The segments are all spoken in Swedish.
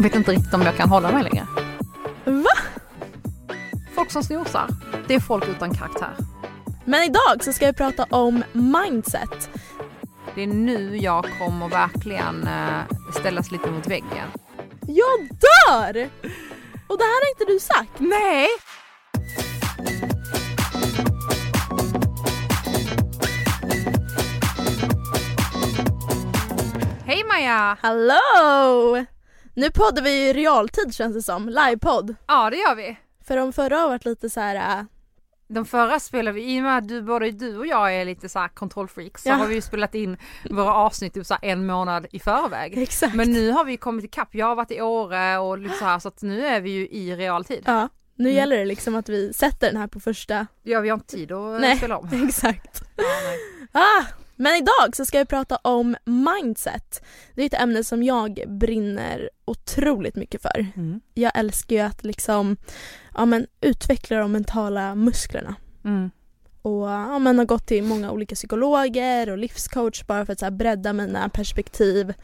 Jag vet inte riktigt om jag kan hålla mig längre. Va? Folk som snosar, det är folk utan karaktär. Men idag så ska vi prata om mindset. Det är nu jag kommer verkligen eh, ställas lite mot väggen. Jag dör! Och det här har inte du sagt. Nej! Hej Maja! Hallå! Nu poddar vi i realtid känns det som, livepodd. Ja det gör vi. För de förra har varit lite så här. äh, De förra spelar vi, i och med att du, både du och jag är lite så här kontrollfreaks så Ja. har vi ju spelat in våra avsnitt typ så en månad i förväg. Exakt. Men nu har vi kommit ikapp, jag har varit i Åre och lite så här så att nu är vi ju i realtid. Ja, nu Mm. gäller det liksom att vi sätter den här på första. Ja vi har inte tid att Nej. spela om. Exakt. Ja, nej. Ah, men idag så ska vi prata om mindset. Det är ett ämne som jag brinner otroligt mycket för. Mm. Jag älskar ju att liksom ja, men, utveckla de mentala musklerna. Mm. Och ja, men, har gått till många olika psykologer och livscoach bara för att så här, bredda mina perspektiv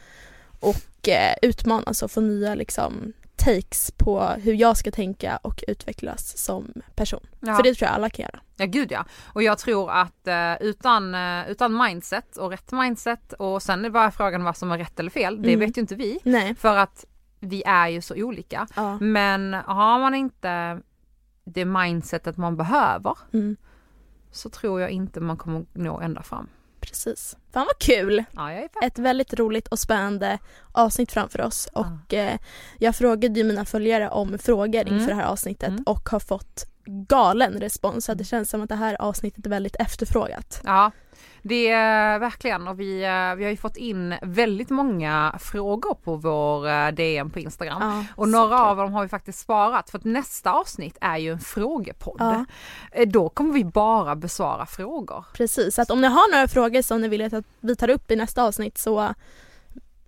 och eh, utmanas och få nya liksom, takes på hur jag ska tänka och utvecklas som person. Ja. För det tror jag alla kan göra. Ja gud ja. Och jag tror att eh, utan, eh, utan mindset och rätt mindset och sen är bara frågan vad som är rätt eller fel. Det Mm. vet ju inte vi. Nej. För att vi är ju så olika. Ja. Men har man inte det mindsetet man behöver Mm. så tror jag inte man kommer nå ända fram. Precis. Fan vad kul! Ja jag är. Ett väldigt roligt och spännande avsnitt framför oss Ja. och eh, jag frågade ju mina följare om frågor Mm. inför det här avsnittet Mm. och har fått galen respons så det känns som att det här avsnittet är väldigt efterfrågat. Ja det är verkligen och vi, eh, vi har ju fått in väldigt många frågor på vår eh, DM på Instagram. Ja, Och några kul. av dem har vi faktiskt sparat för att nästa avsnitt är ju en frågepodd. Ja. Eh, Då kommer vi bara besvara frågor. Precis, så att om ni har några frågor som ni vill att vi tar upp i nästa avsnitt så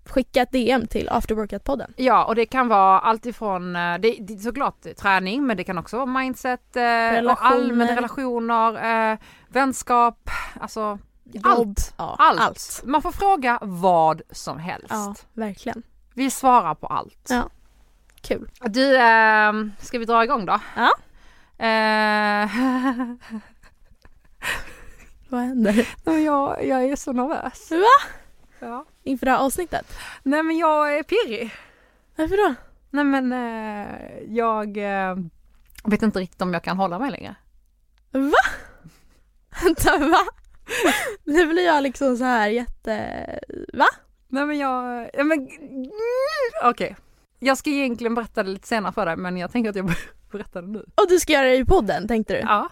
skicka ett DM till Afterworkout-podden. Ja och det kan vara allt ifrån, det, det är såklart träning men det kan också vara mindset, Relationer. och allmänna relationer, vänskap, alltså Jobb. allt. Ja, Allt. allt. Man får fråga vad som helst. Ja, verkligen. Vi svarar på allt. Ja. Kul. Du, eh, ska vi dra igång då? Ja. Eh, Vad händer? jag, jag är så nervös. Va? Ja. Inför det här avsnittet? Nej men jag är pirrig. Varför då? Nej men eh, jag eh, vet inte riktigt om jag kan hålla mig längre. Va? Vänta, va? Nu blir jag liksom så här jätte... Va? Nej men jag, ja, men okej. Jag ska egentligen berätta det lite senare för dig men jag tänker att jag berättar det nu. Och du ska göra det i podden tänkte du? Ja.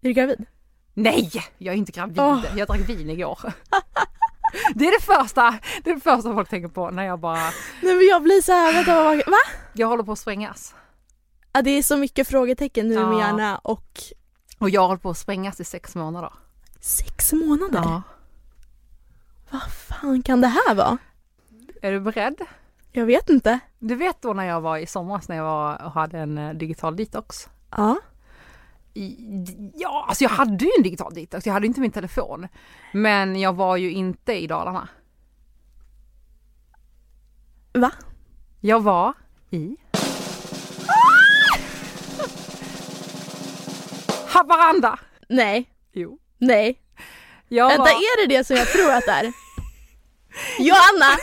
Är du gravid? Nej, jag är inte gravid. Åh. Jag drack vin igår. Det är det första, det är det första folk tänker på när jag bara, Nej men jag blir så här, vänta vad, va? jag håller på att sprängas. Ja, det är så mycket frågetecken nu i min Ja. hjärna och Och jag håller på att sprängas i sex månader. Sex månader? Vad fan kan det här vara? Är du beredd? Jag vet inte. Du vet då när jag var i somras när jag var och hade en eh, digital detox? Ja. I, ja, alltså jag hade ju en digital detox, jag hade inte min telefon. Men jag var ju inte i Dalarna. Va? Jag var i Haparanda. Nej. Jo. Nej. Jag Vänta, var, är det det som jag tror att det är? Johanna!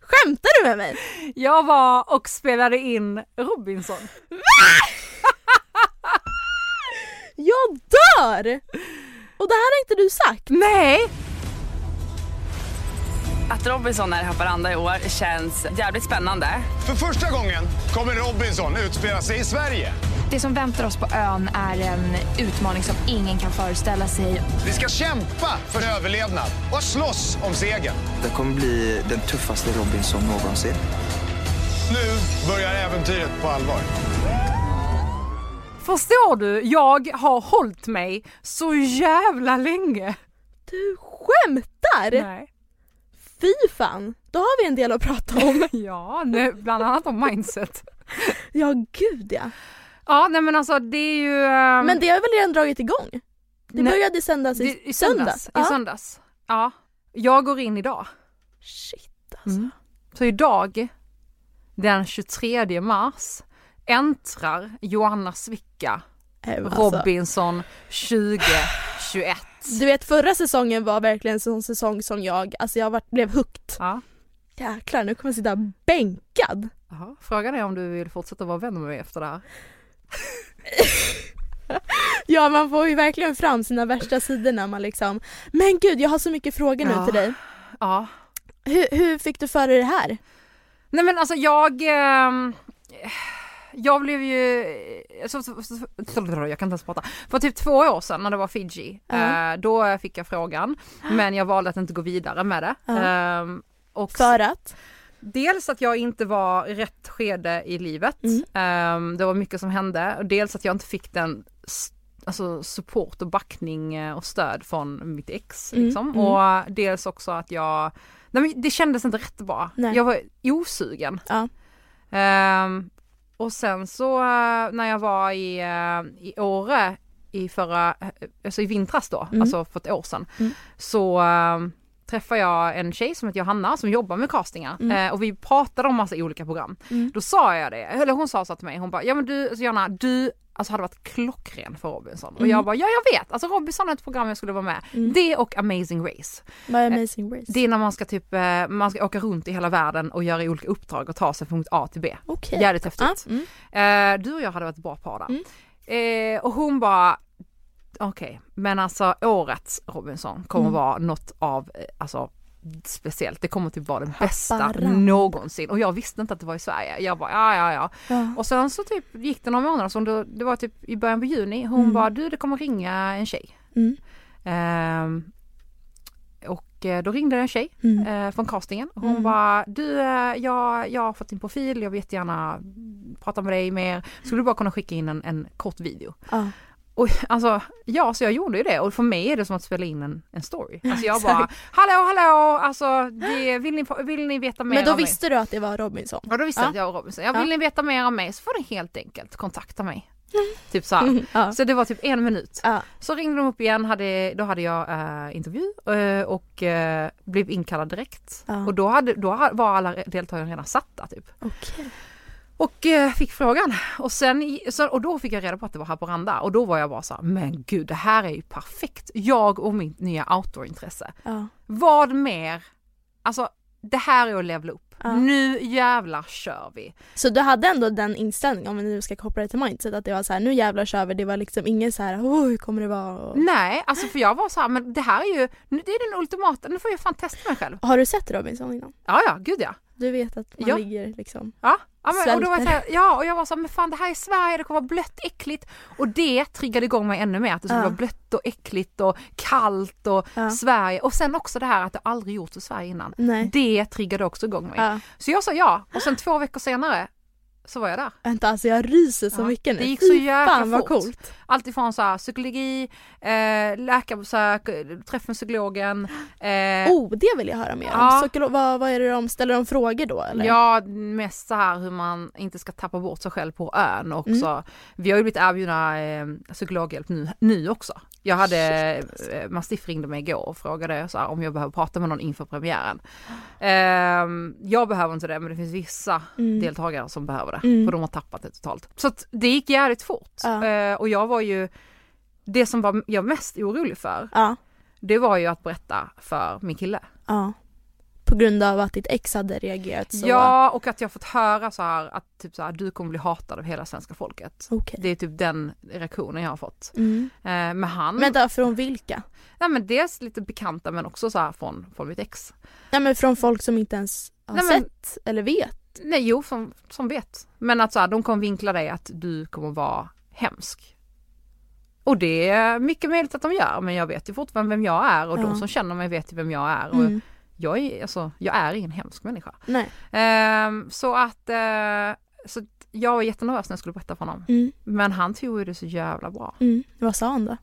Skämtar du med mig? jag var och spelade in Robinson. Jag dör! Och det här har inte du sagt. Nej! Att Robinson är i Haparanda i år känns jävligt spännande. För första gången kommer Robinson utspela sig i Sverige. Det som väntar oss på ön är en utmaning som ingen kan föreställa sig. Vi ska kämpa för överlevnad och slåss om segern. Det kommer bli den tuffaste Robinson någonsin. Nu börjar äventyret på allvar. Förstår du? Jag har hållit mig så jävla länge. Du skämtar? Nej. Fy fan, då har vi en del att prata om. Ja, nu, bland annat om mindset. ja gud ja. Ja, nej men alltså det är ju... ehm, Men det har väl redan dragit igång? Det nej, började sändas i, det- i söndags. I Ja. söndags. Ja. Jag går in idag. Shit alltså. Så idag den 23 mars äntrar Joanna Svicka Eh, alltså, Robinson 2021. Du vet förra säsongen var verkligen en sån säsong som jag, alltså jag var, blev hooked. Ja. Jäklar nu kommer jag sitta bänkad. Jaha. Frågan är om du vill fortsätta vara vän med mig efter det här. Ja man får ju verkligen fram sina värsta sidor när man liksom, men gud jag har så mycket frågor nu Ja. till dig. Ja. Hur, hur fick du för dig det här? Nej men alltså jag, ehm, jag blev ju, så, så, så, jag kan inte ens prata, för typ två år sedan när det var Fiji, eh, då fick jag frågan men jag valde att inte gå vidare med det. Ehm, och För att? Dels att jag inte var i rätt skede i livet, Mm. Ehm, det var mycket som hände och dels att jag inte fick den alltså support och backning eh, och stöd från mitt ex Mm, liksom. mm. Och dels också att jag, nej det kändes inte rätt bra. Nej. Jag var osugen. Ja. Ehm, och sen så eh, när jag var i, eh, i Åre i förra, eh, alltså i vintras då, Mm. alltså för ett år sedan, Mm. så träffade jag en tjej som heter Johanna som jobbar med castingar Mm. eh, och vi pratade om massa olika program. Mm. Då sa jag det, eller hon sa så till mig, hon bara, ja men du alltså Johanna, du alltså hade varit klockren för Robinson. Och Mm. jag bara, ja jag vet, alltså Robinson är ett program jag skulle vara med. Mm. Det och Amazing Race. Vad är Amazing Race? Det är när man ska typ, eh, man ska åka runt i hela världen och göra olika uppdrag och ta sig från punkt A till B. Okej. Jävligt häftigt. Mm. Eh, du och jag hade varit ett bra par där. Mm. Eh, och hon bara, okej, men alltså årets Robinson kommer Mm. vara något av, eh, alltså speciellt. Det kommer typ vara den bästa någonsin. Och jag visste inte att det var i Sverige. Jag bara, ja ja ja. Ja. Och sen så typ gick det några månader, så det, det var typ i början på juni. Hon Mm. bara, du det kommer ringa en tjej. Mm. Ehm, och eh, då ringde en tjej Mm. eh, från castingen. Hon Mm. bara, du eh, jag, jag har fått din profil, jag vill jättegärna prata med dig mer. Skulle du bara kunna skicka in en, en kort video? Ja. Och alltså, ja så jag gjorde ju det och för mig är det som att spela in en, en story. Alltså jag bara, hallå hallå, alltså det, vill, ni, vill ni veta mer Men då om mig? visste du att det var Robinson? Ja då visste jag Ja. att jag var Robinson. Jag Ja. vill ni veta mer om mig så får ni helt enkelt kontakta mig. Typ så. Mm. Ja. Så det var typ en minut. Ja. Så ringde de upp igen, hade, då hade jag eh, intervju eh, och eh, blev inkallad direkt. Ja. Och då, hade, då var alla deltagare redan satta typ. Okej. Och eh, fick frågan. Och, sen, och då fick jag reda på att det var Haparanda. Och då var jag bara så här, men gud det här är ju perfekt. Jag och mitt nya outdoorintresse. Ja. Vad mer? Alltså det här är att levla upp. Ja. Nu jävlar kör vi. Så du hade ändå den inställningen, om vi nu ska koppla det till mindset, att det var så här, nu jävlar kör vi, det var liksom ingen så här, oh, hur kommer det vara? Och... Nej, alltså för jag var så här, men det här är ju, det är den ultimata, nu får jag fan testa mig själv. Har du sett Robinson innan? Ja ja, gud ja. Du vet att man Ja. ligger liksom Ja, ja men, och då var jag här, ja och jag var så här, men fan det här är Sverige, det kommer vara blött, äckligt. Och det triggade igång mig ännu mer, att det skulle Ja. vara blött och äckligt och kallt och Ja. Sverige. Och sen också det här att det aldrig gjorts i Sverige innan. Nej. Det triggade också igång mig. Ja. Så jag sa ja, och sen två veckor senare så var jag där. Vänta alltså jag ryser så Ja, mycket nu. det gick så jäkla Fan vad fort. coolt. Allt ifrån så här, psykologi, eh, läkarbesök, träff med psykologen. Eh, Oh, det vill jag höra mer om. Ja. Psykolo- vad, vad är det de, ställer de frågor då eller? Ja, mest så här hur man inte ska tappa bort sig själv på ön också. Mm. Vi har ju blivit erbjudna eh, psykologhjälp nu, nu också. Jag hade, eh, Mastiff ringde mig igår och frågade så här, om jag behöver prata med någon inför premiären. Eh, jag behöver inte det men det finns vissa Mm. deltagare som behöver det. Mm. För de har tappat det totalt. Så att det gick jävligt fort. Ja. Eh, och jag var ju, det som var jag mest orolig för, Ja. det var ju att berätta för min kille. ja. På grund av att ditt ex hade reagerat så. Ja, och att jag fått höra så här att typ så här, du kommer bli hatad av hela svenska folket. Okej. Det är typ den reaktionen jag har fått. Mm. Eh, men han, Vänta, från vilka? nej men dels lite bekanta men också så här från, från mitt ex. Nej men från folk som inte ens har Nej, men- sett eller vet. Nej jo, som, som vet. Men att så här, de kommer vinkla dig att du kommer vara hemsk. Och det är mycket möjligt att de gör men jag vet ju fortfarande vem jag är och Ja. de som känner mig vet ju vem jag är. Och Mm. jag, är alltså, jag är ingen hemsk människa. Nej. Ehm, så att eh, så jag var jättenervös när jag skulle berätta för honom. Mm. Men han tog ju det så jävla bra. Mm. Vad sa han då?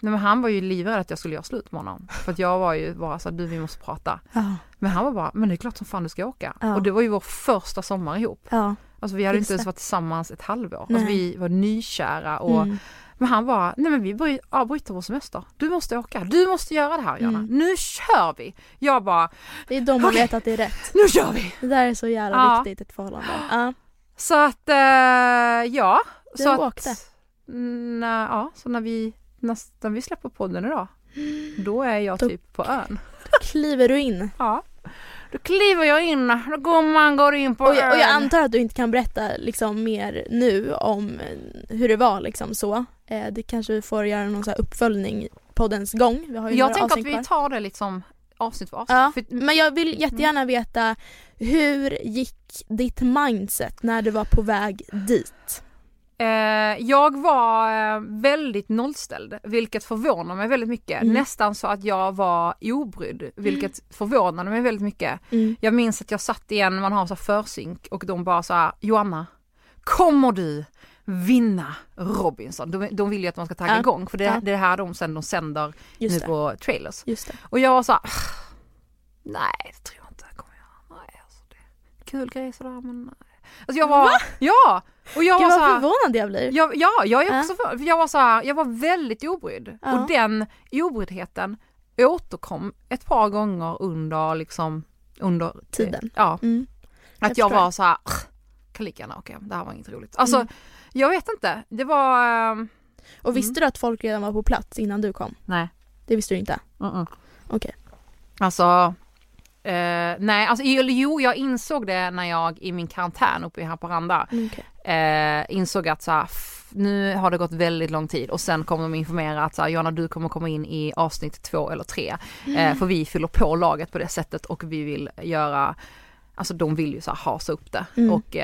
Nej men han var ju livrädd att jag skulle göra slut med honom. För att jag var ju bara så här, du vi måste prata. Ja. Men han var bara, men det är klart som fan du ska åka. Ja. Och det var ju vår första sommar ihop. Ja. Alltså vi hade Just inte ens varit tillsammans ett halvår. Nej. Alltså vi var nykära och Mm. Men han bara, nej men vi bry- avbryter vår semester. Du måste åka, du måste göra det här Jonna. Mm. Nu kör vi! Jag bara, Det är man Okej. vet att det är rätt. nu kör vi! Det där är så jävla Ja. viktigt ett förhållande. Ja. Så att, eh, ja. Du så åkte. Att, mm, ja, så när vi, nästan vi släpper podden idag, då är jag Då- typ på ön. Kliver du in? Ja. Då kliver jag in, då går man går in på Och jag, och jag ön. antar att du inte kan berätta liksom mer nu om hur det var liksom så. Eh, det kanske vi får göra någon så uppföljning poddens gång. Vi har ju Jag tänker att vi tar det liksom avsnitt för avsnitt. Ja, För, men jag vill jättegärna veta hur gick ditt mindset när du var på väg dit? Eh, jag var eh, väldigt nollställd, vilket förvånar mig väldigt mycket. Mm. Nästan så att jag var obrydd, vilket förvånade mig väldigt mycket. Mm. Jag minns att jag satt igen, man har så försynk och de bara så här, Joanna, kommer du vinna Robinson? De, de vill ju att man ska tagga Ja. igång för det, Ja. det är här de sen de sänder Just nu det. på trailers. Och jag var så här, nej det tror jag inte jag kommer göra. Nej, alltså det är kul grej sådär men nej. Alltså jag var, ja! Och jag Gud var så här, förvånad jag blir. jag, ja, jag är också för, för jag var så här, jag var väldigt obrydd. Ja. Och den obryddheten återkom ett par gånger under liksom, under Tiden. Ja, Mm. att Jag jag, var så här, kan lika gärna åka hem, det här var inget roligt. Alltså, Mm. jag vet inte, det var, ehm, Och visste Mm. du att folk redan var på plats innan du kom? nej. Det visste du inte? Mm-mm. Okej. Alltså, eh, nej, alltså jo, jag insåg det när jag i min karantän uppe i Haparanda Mm, okej. eh, insåg att så här, nu har det gått väldigt lång tid och sen kommer de informera att så här, Jonna du kommer komma in i avsnitt två eller tre. Eh, för vi fyller på laget på det sättet och vi vill göra, alltså de vill ju så här hasa upp det Mm. och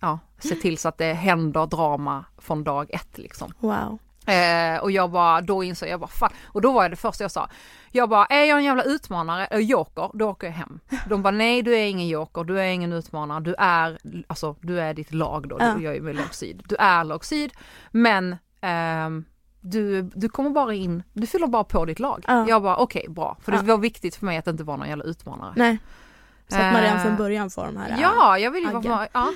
ja, se till så att det händer drama från dag ett liksom. Wow. Eh, och jag bara, då insåg jag bara fan, och då var det det första jag sa. Jag bara, är jag en jävla utmanare, äh, joker, då åker jag hem. De bara, nej du är ingen joker, du är ingen utmanare, du är, alltså du är ditt lag då, Ja. du, jag är med syd. Du är syd, men ehm, du, du kommer bara in, du fyller bara på ditt lag. Ja. Jag bara, okej bra, för Ja. det var viktigt för mig att det inte var någon jävla utmanare. Nej. Så att man redan Eh, från början får de här Ja, jag vill ju aggen. vara, ja.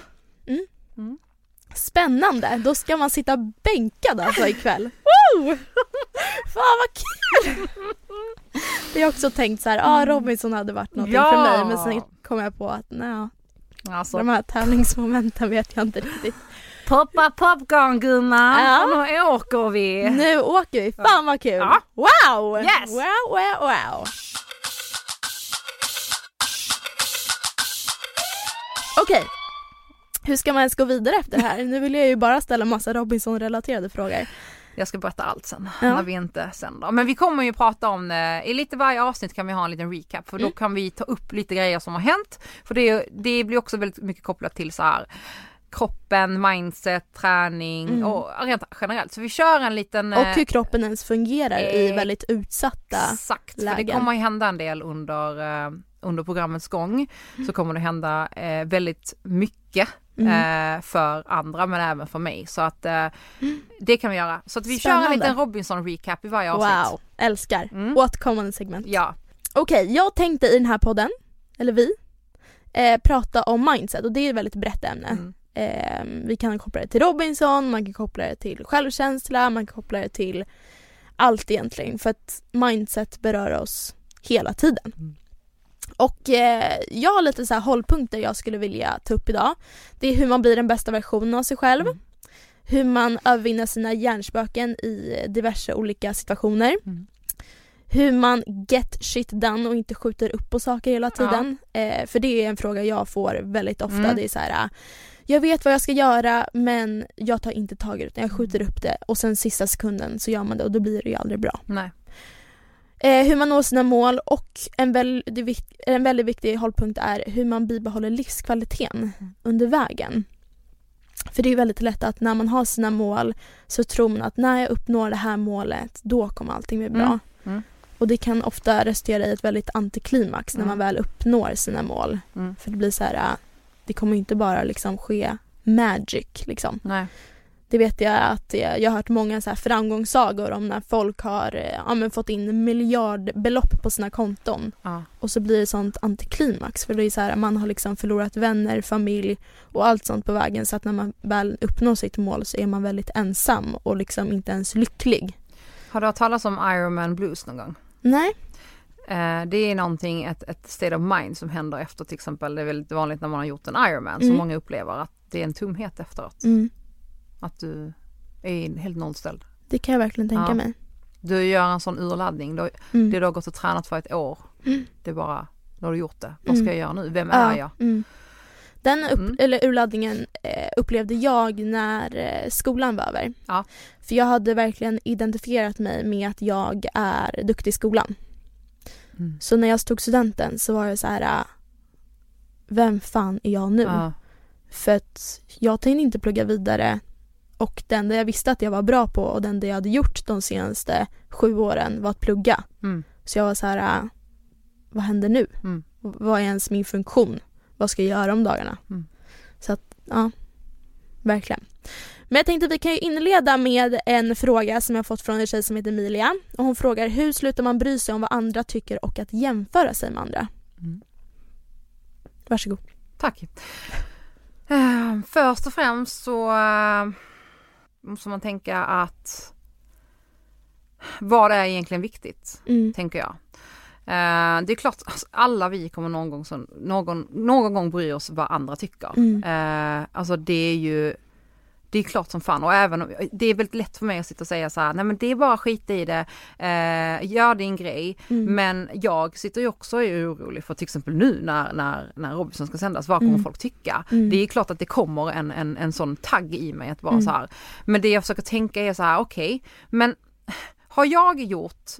Spännande, då ska man sitta bänkad alltså ikväll. Woo! Fan vad kul! Jag har också tänkt så här, ah, Robinson hade varit någonting Ja. för mig men sen kom jag på att nej, Alltså, de här tävlingsmomenten vet jag inte riktigt. poppa popcorn gumman, Ja. nu åker vi. Nu åker vi, fan vad kul! Ja. Wow! Yes. Wow, wow, wow! Okej, hur ska man ens gå vidare efter det här? Nu vill jag ju bara ställa massa Robinson-relaterade frågor. Jag ska berätta allt sen Ja. när vi inte sänder. Men vi kommer ju prata om det, i lite varje avsnitt kan vi ha en liten recap för då Mm. kan vi ta upp lite grejer som har hänt. För det, det blir också väldigt mycket kopplat till så här kroppen, mindset, träning Mm. och rent generellt. Så vi kör en liten... Och eh, hur kroppen ens fungerar i eh, väldigt utsatta... Exakt, för det lägen. kommer ju hända en del under, eh, under programmets gång. Så kommer det hända eh, väldigt mycket Mm. eh, för andra men även för mig. Så att eh, det kan vi göra. Så att vi kör en Spännande. liten Robinson-recap i varje avsnitt. Wow, älskar. Mm. Återkommande segment. Ja, Okej, jag tänkte i den här podden, eller vi, eh, prata om mindset och det är ett väldigt brett ämne. Mm. Eh, vi kan koppla det till Robinson, man kan koppla det till självkänsla, man kan koppla det till allt egentligen för att mindset berör oss hela tiden. Mm. Och eh, jag har lite så här hållpunkter jag skulle vilja ta upp idag. Det är hur man blir den bästa versionen av sig själv, Mm. hur man övervinner sina hjärnspöken i diverse olika situationer. Mm. Hur man get shit done och inte skjuter upp på saker hela tiden. Eh, för det är en fråga jag får väldigt ofta. Mm. Det är så här, jag vet vad jag ska göra men jag tar inte tag i det utan jag skjuter upp det och sen sista sekunden så gör man det och då blir det ju aldrig bra. nej. Eh, hur man når sina mål och en, väldigt, en väldigt viktig hållpunkt är hur man bibehåller livskvaliteten Mm. under vägen. För det är väldigt lätt att när man har sina mål så tror man att när jag uppnår det här målet då kommer allting bli bra. Mm. Mm. Och det kan ofta resultera i ett väldigt antiklimax när Mm. man väl uppnår sina mål. Mm. För det blir så här, äh, det kommer inte bara liksom ske magic liksom. nej. Det vet jag att jag, har hört många så här framgångssagor om när folk har eh, ja, men fått in miljardbelopp på sina konton Ja. och så blir det sånt antiklimax för det är så här, man har liksom förlorat vänner, familj och allt sånt på vägen så att när man väl uppnår sitt mål så är man väldigt ensam och liksom inte ens lycklig. Har du hört talas om Ironman Blues någon gång? Nej. Eh, det är någonting, ett, ett state of mind som händer efter till exempel, det är väldigt vanligt när man har gjort en Ironman, Mm. många upplever att det är en tomhet efteråt. Mm. Att du är helt nollställd. Det kan jag verkligen tänka Ja. mig. Du gör en sån urladdning, då, Mm. det du har gått och tränat för ett år, Mm. det är bara, då har du gjort det. Vad ska Mm. jag göra nu? Vem är jag? Mm. Den upp, Mm. eller urladdningen eh, upplevde jag när eh, skolan var över. Ja. För jag hade verkligen identifierat mig med att jag är duktig i skolan. Mm. Så när jag stod studenten så var det så här. äh, Vem fan är jag nu? Ja. För att jag tänkte inte plugga vidare och det enda jag visste att jag var bra på och det enda jag hade gjort de senaste sju åren var att plugga. Mm. Så jag var så här. äh, Vad händer nu? Mm. Vad är ens min funktion? Vad ska jag göra om dagarna? Mm. Så att, ja. Verkligen. Men jag tänkte att vi kan ju inleda med en fråga som jag fått från en tjej som heter Emilia. Och hon frågar hur slutar man bry sig om vad andra tycker och att jämföra sig med andra? Mm. Varsågod. Tack. Eh, först och främst så måste man tänka att vad är egentligen viktigt, Mm. tänker jag. Eh, det är klart, alltså, alla vi kommer någon gång, som, någon, någon gång bry oss vad andra tycker. Mm. Eh, alltså det är ju det är klart som fan och även om, det är väldigt lätt för mig att sitta och säga så här, nej men det är bara skit i det, eh, gör din grej. Mm. Men jag sitter ju också och är orolig för till exempel nu när, när, när Robinson ska sändas, vad kommer Mm. folk tycka? Mm. Det är klart att det kommer en, en, en sån tagg i mig att vara Mm. så här. Men det jag försöker tänka är så här, okej, men har jag gjort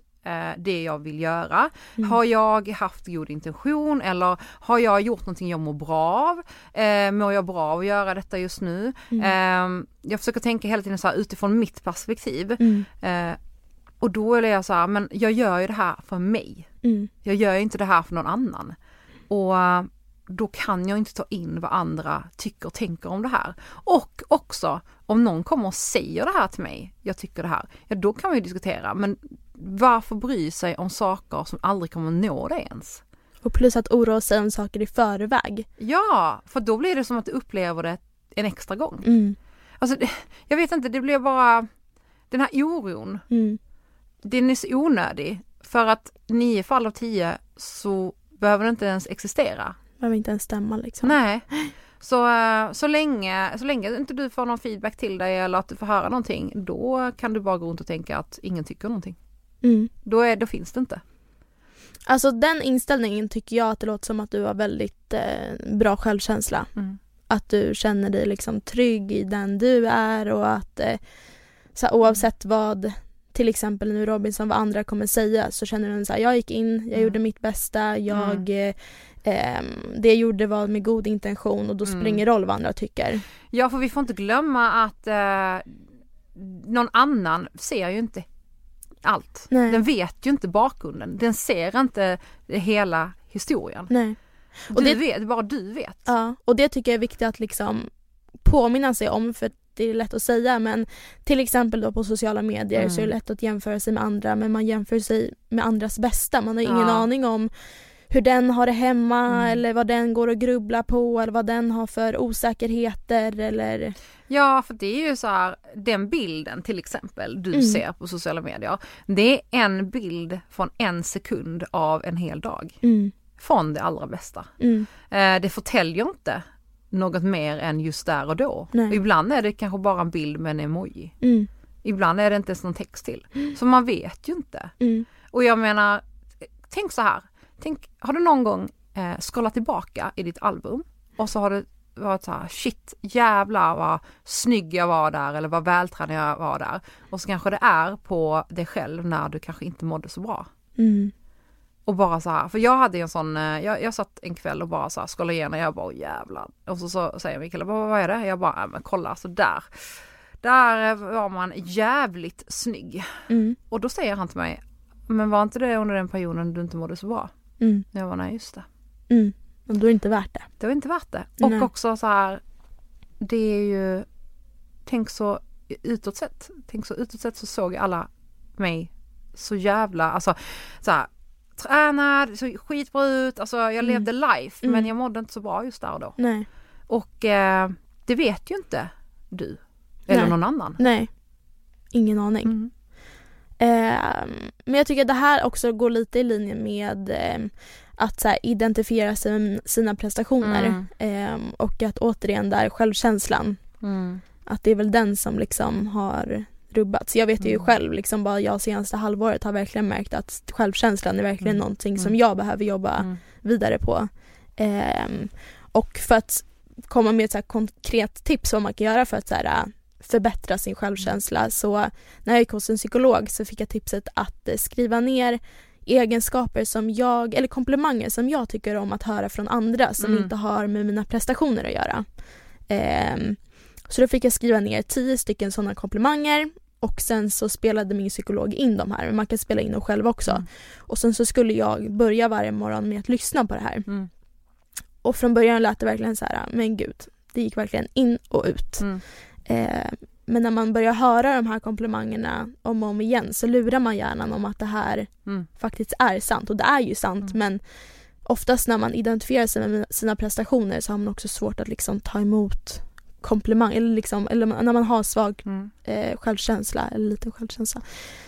det jag vill göra? Mm. Har jag haft god intention eller har jag gjort någonting jag mår bra av? Eh, mår jag bra av att göra detta just nu? Mm. Eh, jag försöker tänka hela tiden så här utifrån mitt perspektiv. Mm. Eh, och då är jag så här, men jag gör ju det här för mig. Mm. Jag gör ju inte det här för någon annan. Och eh, då kan jag inte ta in vad andra tycker och tänker om det här. Och också om någon kommer och säger det här till mig, jag tycker det här, ja då kan vi diskutera. Men varför bry sig om saker som aldrig kommer nå det ens? Och plus att oroa sig om saker i förväg. Ja, för då blir det som att du upplever det en extra gång. Mm. Alltså, jag vet inte, det blir bara den här oron Mm. den är så onödig för att nio fall av tio så behöver det inte ens existera. Behöver inte ens stämma liksom. Nej. Så, eh, så, länge, så länge inte du får någon feedback till dig eller att du får höra någonting, då kan du bara gå runt och tänka att ingen tycker någonting. Mm. Då, är, då finns det inte. Alltså den inställningen tycker jag att det låter som att du har väldigt eh, bra självkänsla. Att du känner dig liksom trygg i den du är och att eh, så här, oavsett vad till exempel nu Robinson vad andra kommer säga så känner du så här, jag gick in, jag Mm. gjorde mitt bästa, jag eh, ehm, det jag gjorde var med god intention och då spelar det Mm. ingen roll vad andra tycker. Ja, för vi får inte glömma att eh, någon annan ser ju inte allt. Nej. Den vet ju inte bakgrunden. Den ser inte hela historien. Nej. Och du det- vet, bara du vet. Ja, och det tycker jag är viktigt att liksom påminna sig om för det är lätt att säga men till exempel då på sociala medier Mm. så är det lätt att jämföra sig med andra men man jämför sig med andras bästa. Man har ingen Ja. aning om hur den har det hemma Mm. eller vad den går och grubblar på eller vad den har för osäkerheter eller Ja, för det är ju så här, den bilden till exempel du Mm. ser på sociala medier. Det är en bild från en sekund av en hel dag. mm, Från det allra bästa. mm, Eh, det förtäljer inte något mer än just där och då. Och ibland är det kanske bara en bild med en emoji. mm, Ibland är det inte ens någon text till. Så man vet ju inte. mm, Och jag menar, tänk så här. Tänk, har du någon gång eh, scrollat tillbaka i ditt album och så har det varit så här, shit jävlar vad snygg jag var där eller vad vältränad jag var där. Och så kanske det är på dig själv när du kanske inte mådde så bra. mm, Och bara så här, för jag hade en sån, eh, jag, jag satt en kväll och bara så här scrollade igenom, jag bara "Åh, jävlar. Och så, så säger min kille, vad, vad är det? Jag bara, "Ja, men kolla så där. Där var man jävligt snygg. mm, Och då säger han till mig, men var inte det under den perioden du inte mådde så bra? mm, Jag var nej just det. mm. Och då är det inte värt det. Det var inte värt det. Och Nej. också så här, det är ju, tänk så utåt sett, tänk så utåt sett så såg alla mig så jävla, alltså så här, tränad, så skitbra ut, alltså jag Mm. levde life Mm. men jag mådde inte så bra just där och då. Nej. Och eh, det vet ju inte du eller Nej. någon annan. Nej. Ingen aning. Mm. Ehm, men jag tycker att det här också går lite i linje med ehm, att så här, identifiera med sina prestationer Mm. Ehm, och att återigen där självkänslan, Mm. att det är väl den som liksom har rubbats. Jag vet ju Mm. själv, liksom bara jag senaste halvåret har verkligen märkt att självkänslan är verkligen Mm. någonting som Mm. jag behöver jobba Mm. vidare på. Ehm, och för att komma med ett så konkret tips vad man kan göra för att så här, äh, förbättra sin självkänsla så när jag gick hos en psykolog så fick jag tipset att eh, skriva ner egenskaper som jag, eller komplimanger som jag tycker om att höra från andra som Mm. inte har med mina prestationer att göra. Ehm, så då fick jag skriva ner tio stycken sådana komplimanger och sen så spelade min psykolog in de här, men man kan spela in dem själv också. Mm. Och sen så skulle jag börja varje morgon med att lyssna på det här. Mm. Och från början lät det verkligen så här, men gud, det gick verkligen in och ut. Eh, men när man börjar höra de här komplimangerna om och om igen så lurar man hjärnan om att det här Mm. faktiskt är sant. Och det är ju sant Mm. men oftast när man identifierar sig med sina prestationer så har man också svårt att liksom ta emot komplimang eller, liksom, eller när man har svag Mm. eh, självkänsla eller liten självkänsla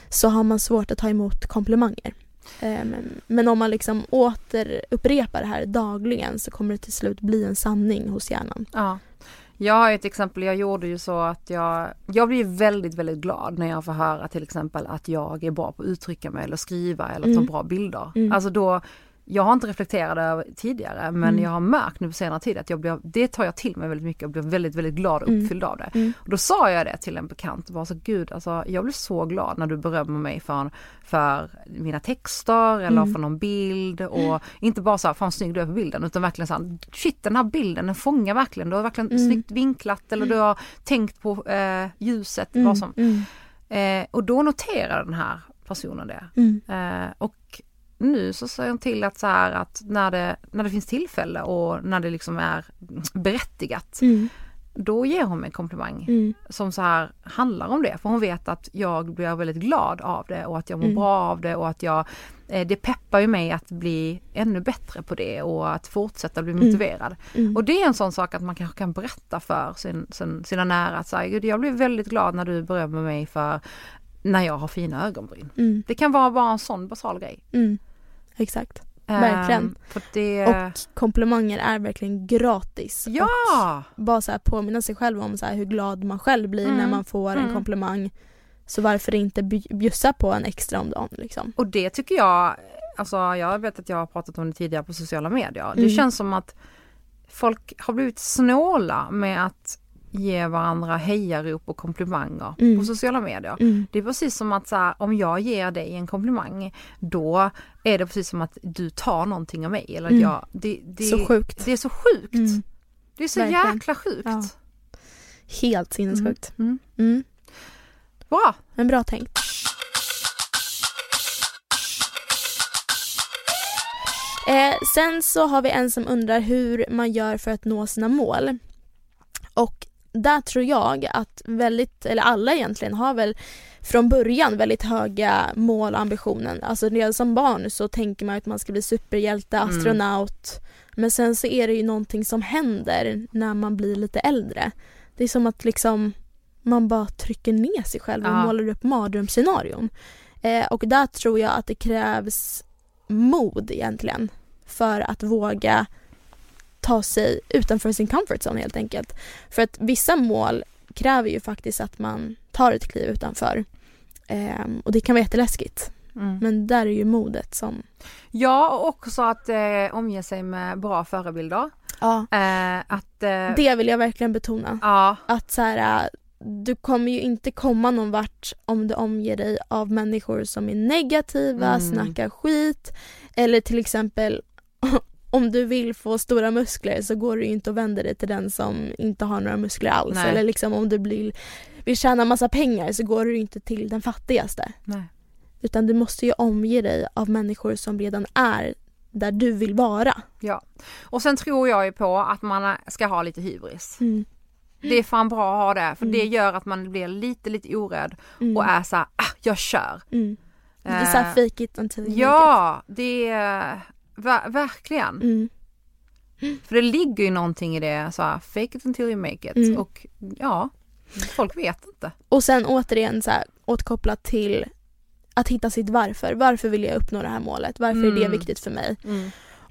så har man svårt att ta emot komplimanger. Eh, men, men om man liksom åter upprepar det här dagligen så kommer det till slut bli en sanning hos hjärnan. Ja. Jag har ett exempel, jag gjorde ju så att jag, jag blir väldigt, väldigt glad när jag får höra till exempel att jag är bra på att uttrycka mig eller skriva eller ta Mm. bra bilder. Mm. Alltså då, jag har inte reflekterat över tidigare men Mm. jag har märkt nu på senare tid att jag blir, det tar jag till mig väldigt mycket och blir väldigt, väldigt glad och Mm. uppfylld av det. Mm. Och då sa jag det till en bekant, bara så gud alltså jag blir så glad när du berömmer mig för, för mina texter eller Mm. för någon bild och inte bara så här, fan snygg du är på bilden utan verkligen så här, shit den här bilden den fångar verkligen, du har verkligen Mm. snyggt vinklat eller du har tänkt på eh, ljuset, Mm. vad som. Mm. Eh, och då noterar den här personen det. Mm. Eh, och nu så säger hon till att så här att när det, när det finns tillfälle och när det liksom är berättigat, Mm. då ger hon mig en komplimang Mm. som så här handlar om det. För hon vet att jag blir väldigt glad av det och att jag mår Mm. bra av det och att jag, eh, det peppar ju mig att bli ännu bättre på det och att fortsätta bli motiverad. Mm. Och det är en sån sak att man kanske kan berätta för sin, sin, sina nära att säga, jag blir väldigt glad när du berömmer mig för när jag har fina ögonbryn. Mm. Det kan vara bara en sån basal grej. Exakt. Verkligen. Ehm, för det... Och komplimanger är verkligen gratis. Och ja! bara så här påminna sig själv om så hur glad man själv blir Mm. när man får en Mm. komplimang. Så varför inte bj- bjussa på en extra om dagen liksom. Och det tycker jag, alltså jag vet att jag har pratat om det tidigare på sociala medier. Det Mm. känns som att folk har blivit snåla med att ge varandra hejarop och komplimanger Mm. på sociala medier. Mm. Det är precis som att så här, om jag ger dig en komplimang då är det precis som att du tar någonting av mig. Eller Mm. jag, det, det, Så sjukt. Det är så sjukt. Mm. Det är så Verkligen. jäkla sjukt. Ja. Helt sinnessjukt. Mm. Mm. Bra! Men bra tänkt. Eh, sen så har vi en som undrar hur man gör för att nå sina mål. Och där tror jag att väldigt, eller alla egentligen har väl från början väldigt höga mål och ambitionen. Alltså redan som barn så tänker man att man ska bli superhjälte, Mm. astronaut. Men sen så är det ju någonting som händer när man blir lite äldre. Det är som att liksom man bara trycker ner sig själv och Ja. målar upp mardrömsscenarion. Eh, och där tror jag att det krävs mod egentligen för att våga ta sig utanför sin comfort zone helt enkelt. För att vissa mål kräver ju faktiskt att man tar ett kliv utanför. Ehm, och det kan vara jätteläskigt. Mm. Men där är ju modet som... Ja, och också att eh, omge sig med bra förebilder. Ja. Eh, att... Eh, Det vill jag verkligen betona. Ja, Att så här, äh, du kommer ju inte komma någon vart om du omger dig av människor som är negativa, Mm. snackar skit eller till exempel om du vill få stora muskler så går du inte och vänder dig till den som inte har några muskler alls. Nej. Eller liksom om du vill, vill tjäna massa pengar så går du ju inte till den fattigaste. nej. Utan du måste ju omge dig av människor som redan är där du vill vara. Ja. Och sen tror jag ju på att man ska ha lite hybris. Mm. Det är fan bra att ha det för det Mm. gör att man blir lite lite orädd Mm. och är såhär, ah, jag kör. Mm. Det är såhär Eh, fake it until you Ja, det är ver- verkligen. Mm. För det ligger ju någonting i det, så här, fake it until you make it. Mm. Och ja, folk vet inte. Och sen återigen så här, återkopplat till att hitta sitt varför. Varför vill jag uppnå det här målet? Varför är det Mm. viktigt för mig?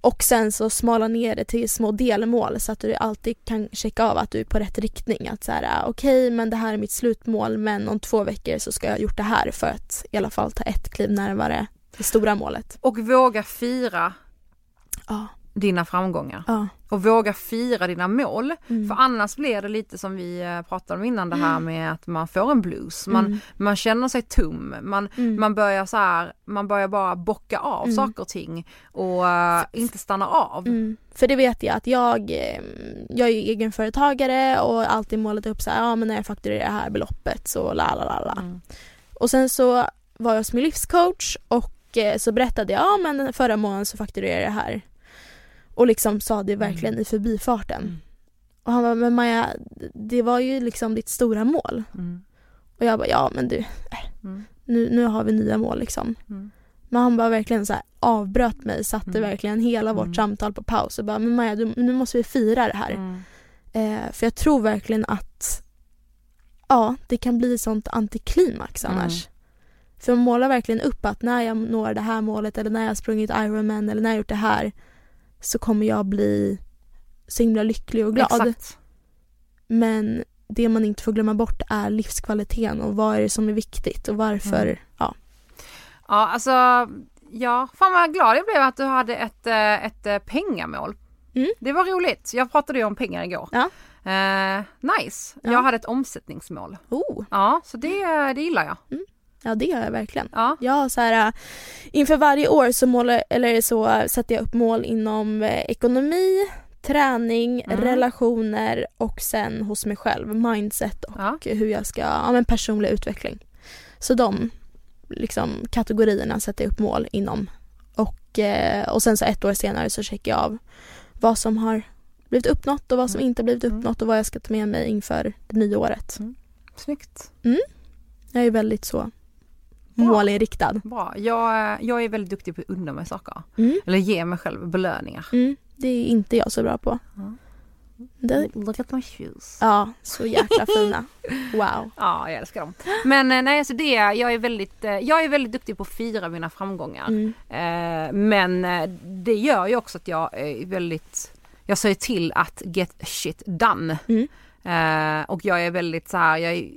Och sen så smala ner det till små delmål så att du alltid kan checka av att du är på rätt riktning. Att så här, ah, okej men det här är mitt slutmål men om två veckor så ska jag ha gjort det här för att i alla fall ta ett kliv närmare det stora målet. Och våga fira Ja. dina framgångar. Ja. Och våga fira dina mål. Mm. För annars blir det lite som vi eh, pratade om innan det här med att man får en blues. Man, Mm. man känner sig tom. Man, Mm. man börjar så här, man börjar bara bocka av Mm. saker och ting och eh, inte stanna av. Mm. För det vet jag att jag, eh, jag är ju egenföretagare och alltid målat upp så här, ja men när jag fakturerar det här beloppet så la la la la. Mm. Och sen så var jag hos min livscoach och eh, så berättade jag, ja men förra månaden så fakturerade jag det här. Och liksom sa det verkligen i förbifarten. Mm. Och han bara, men Maja, det var ju liksom ditt stora mål. Mm. Och jag bara, ja men du, Mm. nu, nu har vi nya mål liksom. Mm. Men han bara verkligen så här avbröt mig, satte Mm. verkligen hela vårt Mm. samtal på paus och bara, men Maja du, nu måste vi fira det här. Mm. Eh, för jag tror verkligen att ja, det kan bli sånt antiklimax Mm. annars. För man målar verkligen upp att när jag når det här målet eller när jag har sprungit Ironman eller när jag har gjort det här så kommer jag bli så himla lycklig och glad. Exakt. Men det man inte får glömma bort är livskvaliteten och vad är det som är viktigt och varför. Mm. Ja. Ja, alltså, ja, fan vad glad jag blev att du hade ett, eh, ett eh, pengamål. Mm. Det var roligt. Jag pratade ju om pengar igår. Ja. Eh, nice. Ja. Jag hade ett omsättningsmål. Oh, Ja, så det, det gillar jag. Ja det gör jag verkligen. Ja. Jag så här, äh, inför varje år så, målar, eller så sätter jag upp mål inom eh, ekonomi, träning, Mm. relationer och sen hos mig själv, mindset och Ja. hur jag ska, ja men personlig utveckling. Så de liksom, kategorierna sätter jag upp mål inom. Och, eh, och sen så ett år senare så checkar jag av vad som har blivit uppnått och vad som Mm. inte blivit Mm. uppnått och vad jag ska ta med mig inför det nya året. Snyggt. Jag är väldigt så. Målinriktad. Bra. Jag, jag är väldigt duktig på att unna mig saker. Mm. Eller ge mig själv belöningar. Mm, det är inte jag så bra på. Ja. Det, Look at my shoes. ja, så jäkla fina. Wow. Ja, jag älskar dem. Men eh, nej, alltså det, jag är väldigt, eh, jag är väldigt duktig på att fira mina framgångar. Mm. Eh, men det gör ju också att jag är väldigt, jag säger till att get shit done. Mm. Eh, och jag är väldigt så här, jag är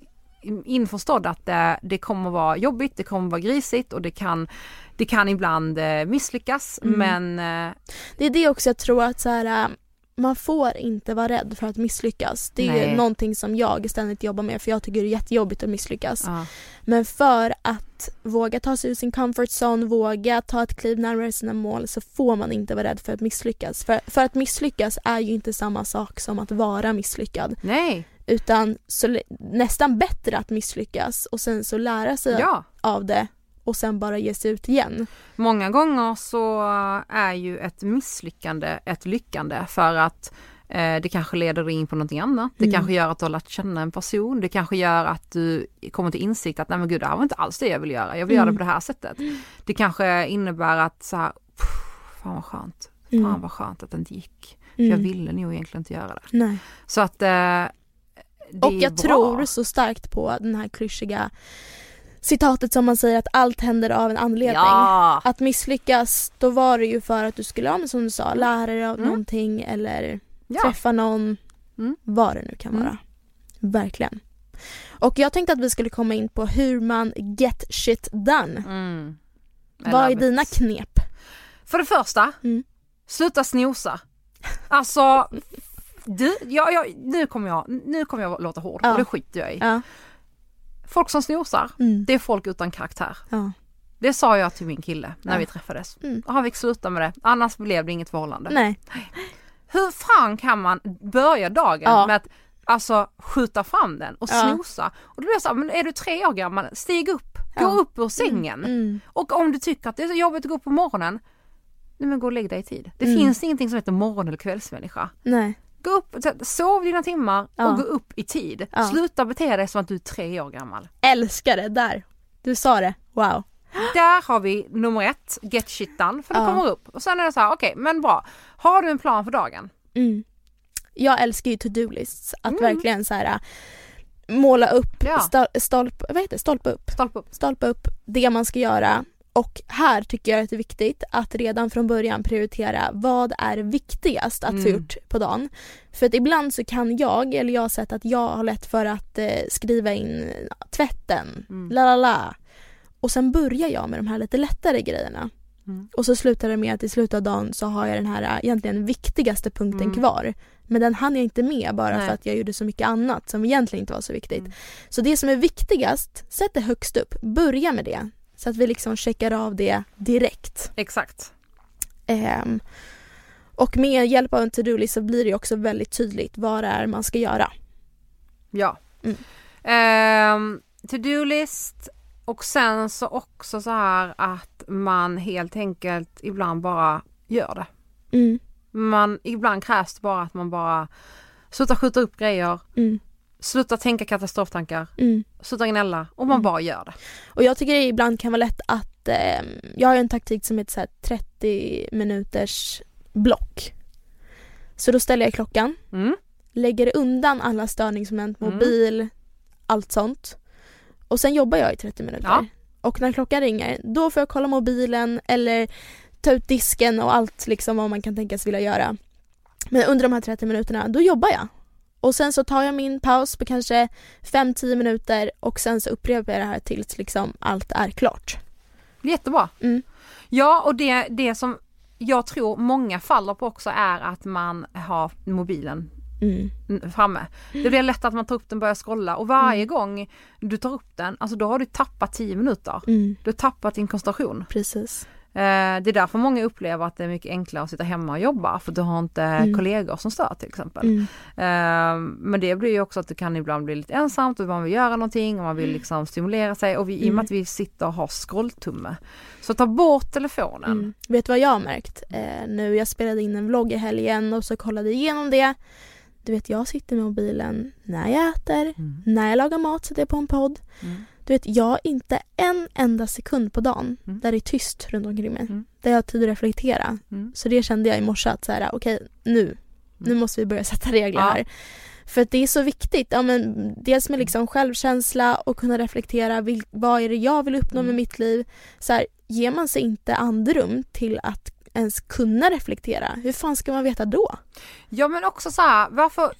införstådd att det, det kommer vara jobbigt, det kommer vara grisigt och det kan, det kan ibland eh, misslyckas Mm. men eh, Det är det också jag tror att så här, man får inte vara rädd för att misslyckas. Det är Nej. ju någonting som jag ständigt jobbar med för jag tycker det är jättejobbigt att misslyckas. ja. Men för att våga ta sig ur sin comfort zone, våga ta ett kliv närmare sina mål så får man inte vara rädd för att misslyckas. För, för att misslyckas är ju inte samma sak som att vara misslyckad. nej, Utan så, nästan bättre att misslyckas och sen så lära sig ja. av det och sen bara ge sig ut igen. Många gånger så är ju ett misslyckande ett lyckande för att eh, det kanske leder dig in på någonting annat. Det Mm. kanske gör att du har lärt känna en person. Det kanske gör att du kommer till insikt att nej men gud det här var inte alls det jag vill göra. Jag vill göra Mm. det på det här sättet. Det kanske innebär att så här, "Pff, fan vad skönt. Fan Mm. vad skönt att det inte gick. För jag Mm. ville nog egentligen inte göra det. Nej. Så att eh, Och jag bra. tror så starkt på den här klyschiga citatet som man säger att allt händer av en anledning. Ja, Att misslyckas, då var det ju för att du skulle, ja, som du sa, lära dig av Mm. någonting eller ja. träffa någon, Mm. vad det nu kan Mm. vara. Verkligen. Och jag tänkte att vi skulle komma in på hur man get shit done. Mm. Vad är dina knep? För det första, Mm. sluta snosa. Alltså, du, jag, jag, nu, kommer jag, nu kommer jag låta hård Ja. och det skiter jag i. Ja. Folk som snosar, Mm. det är folk utan karaktär. ja. Det sa jag till min kille när vi träffades. Mm. Och han fick sluta med det, annars blev det inget förhållande. Nej. Hur fan kan man börja dagen med att alltså skjuta fram den och Ja. snosa? Och då blir jag så här, men är du tre år gammal, stig upp, gå Ja. upp ur sängen. Mm. Och om du tycker att det är så jobbigt att gå på morgonen, nej men gå och lägg dig i tid. Det Mm. finns ingenting som heter morgon eller kvällsmänniska. Nej. Gå upp, sov dina timmar Ja. och gå upp i tid. Ja. Sluta bete dig som att du är tre år gammal. Älskar det, där. Du sa det, wow. Där har vi nummer ett, get shit done, för du Ja. kommer upp. Och sen är det så här, okej men bra. Har du en plan för dagen? Mm. Jag älskar ju to-do-lists, att Mm. verkligen så här äh, måla upp, Ja. sta- stolp, vad heter det? stolpa upp, Stolpe upp. stolpa upp det man ska göra och här tycker jag att det är viktigt att redan från början prioritera vad är viktigast att få Mm. gjort på dagen. För att ibland så kan jag, eller jag har sett att jag har lätt för att eh, skriva in tvätten, Mm. la la la. Och sen börjar jag med de här lite lättare grejerna. Mm. Och så slutar det med att i slutet av dagen så har jag den här egentligen viktigaste punkten Mm. kvar. Men den hann jag inte med bara Nej. för att jag gjorde så mycket annat som egentligen inte var så viktigt. Mm. Så det som är viktigast, sätt det högst upp. Börja med det. Så att vi liksom checkar av det direkt. Exakt. Ehm, och med hjälp av en to-do-list så blir det också väldigt tydligt vad det är man ska göra. Ja. Mm. Ehm, To-do-list och sen så också så här att man helt enkelt ibland bara gör det. Mm, Man, ibland krävs det bara att man bara slutar skjuta upp grejer, mm, slutar tänka katastroftankar, mm. slutar gnälla och man Mm. bara gör det. Och jag tycker det ibland kan vara lätt att, ehm, jag har en taktik som heter så här 30 minuters block. Så då ställer jag klockan, Mm. lägger undan alla störningsmoment, Mm. mobil, allt sånt. Och sen jobbar jag i 30 minuter. Ja. Och när klockan ringer, då får jag kolla mobilen eller ta ut disken och allt liksom vad man kan tänkas vilja göra. Men under de här 30 minuterna, då jobbar jag. Och sen så tar jag min paus på kanske 5-10 minuter och sen så upprepar jag det här tills liksom allt är klart. Jättebra. Mm. Ja och det, det som jag tror många faller på också är att man har mobilen Mm. framme. Det blir lätt att man tar upp den och börjar scrolla och varje Mm. gång du tar upp den, alltså då har du tappat 10 minuter. Mm. Du har tappat din koncentration. Precis. Eh, det är därför många upplever att det är mycket enklare att sitta hemma och jobba för du har inte Mm. kollegor som stör till exempel. Mm. Eh, men det blir ju också att det kan ibland bli lite ensamt och man vill göra någonting och man vill liksom stimulera sig och vi, i och Mm. med att vi sitter och har scrolltumme. Så ta bort telefonen. Mm. Vet du vad jag har märkt? Eh, nu jag spelade in en vlogg i helgen och så kollade igenom det. Du vet jag sitter med mobilen när jag äter, Mm. när jag lagar mat sätter jag på en podd. Mm. Du vet jag har inte en enda sekund på dagen Mm. där det är tyst runt omkring mig. Mm. Där jag har tid att reflektera. Mm. Så det kände jag i morse att så här, okej nu, nu måste vi börja sätta regler Ja. här. För att det är så viktigt, ja, men dels med liksom självkänsla och kunna reflektera, vil, vad är det jag vill uppnå med Mm. mitt liv? Så här, ger man sig inte andrum till att ens kunna reflektera, hur fan ska man veta då? Ja men också så här, varför,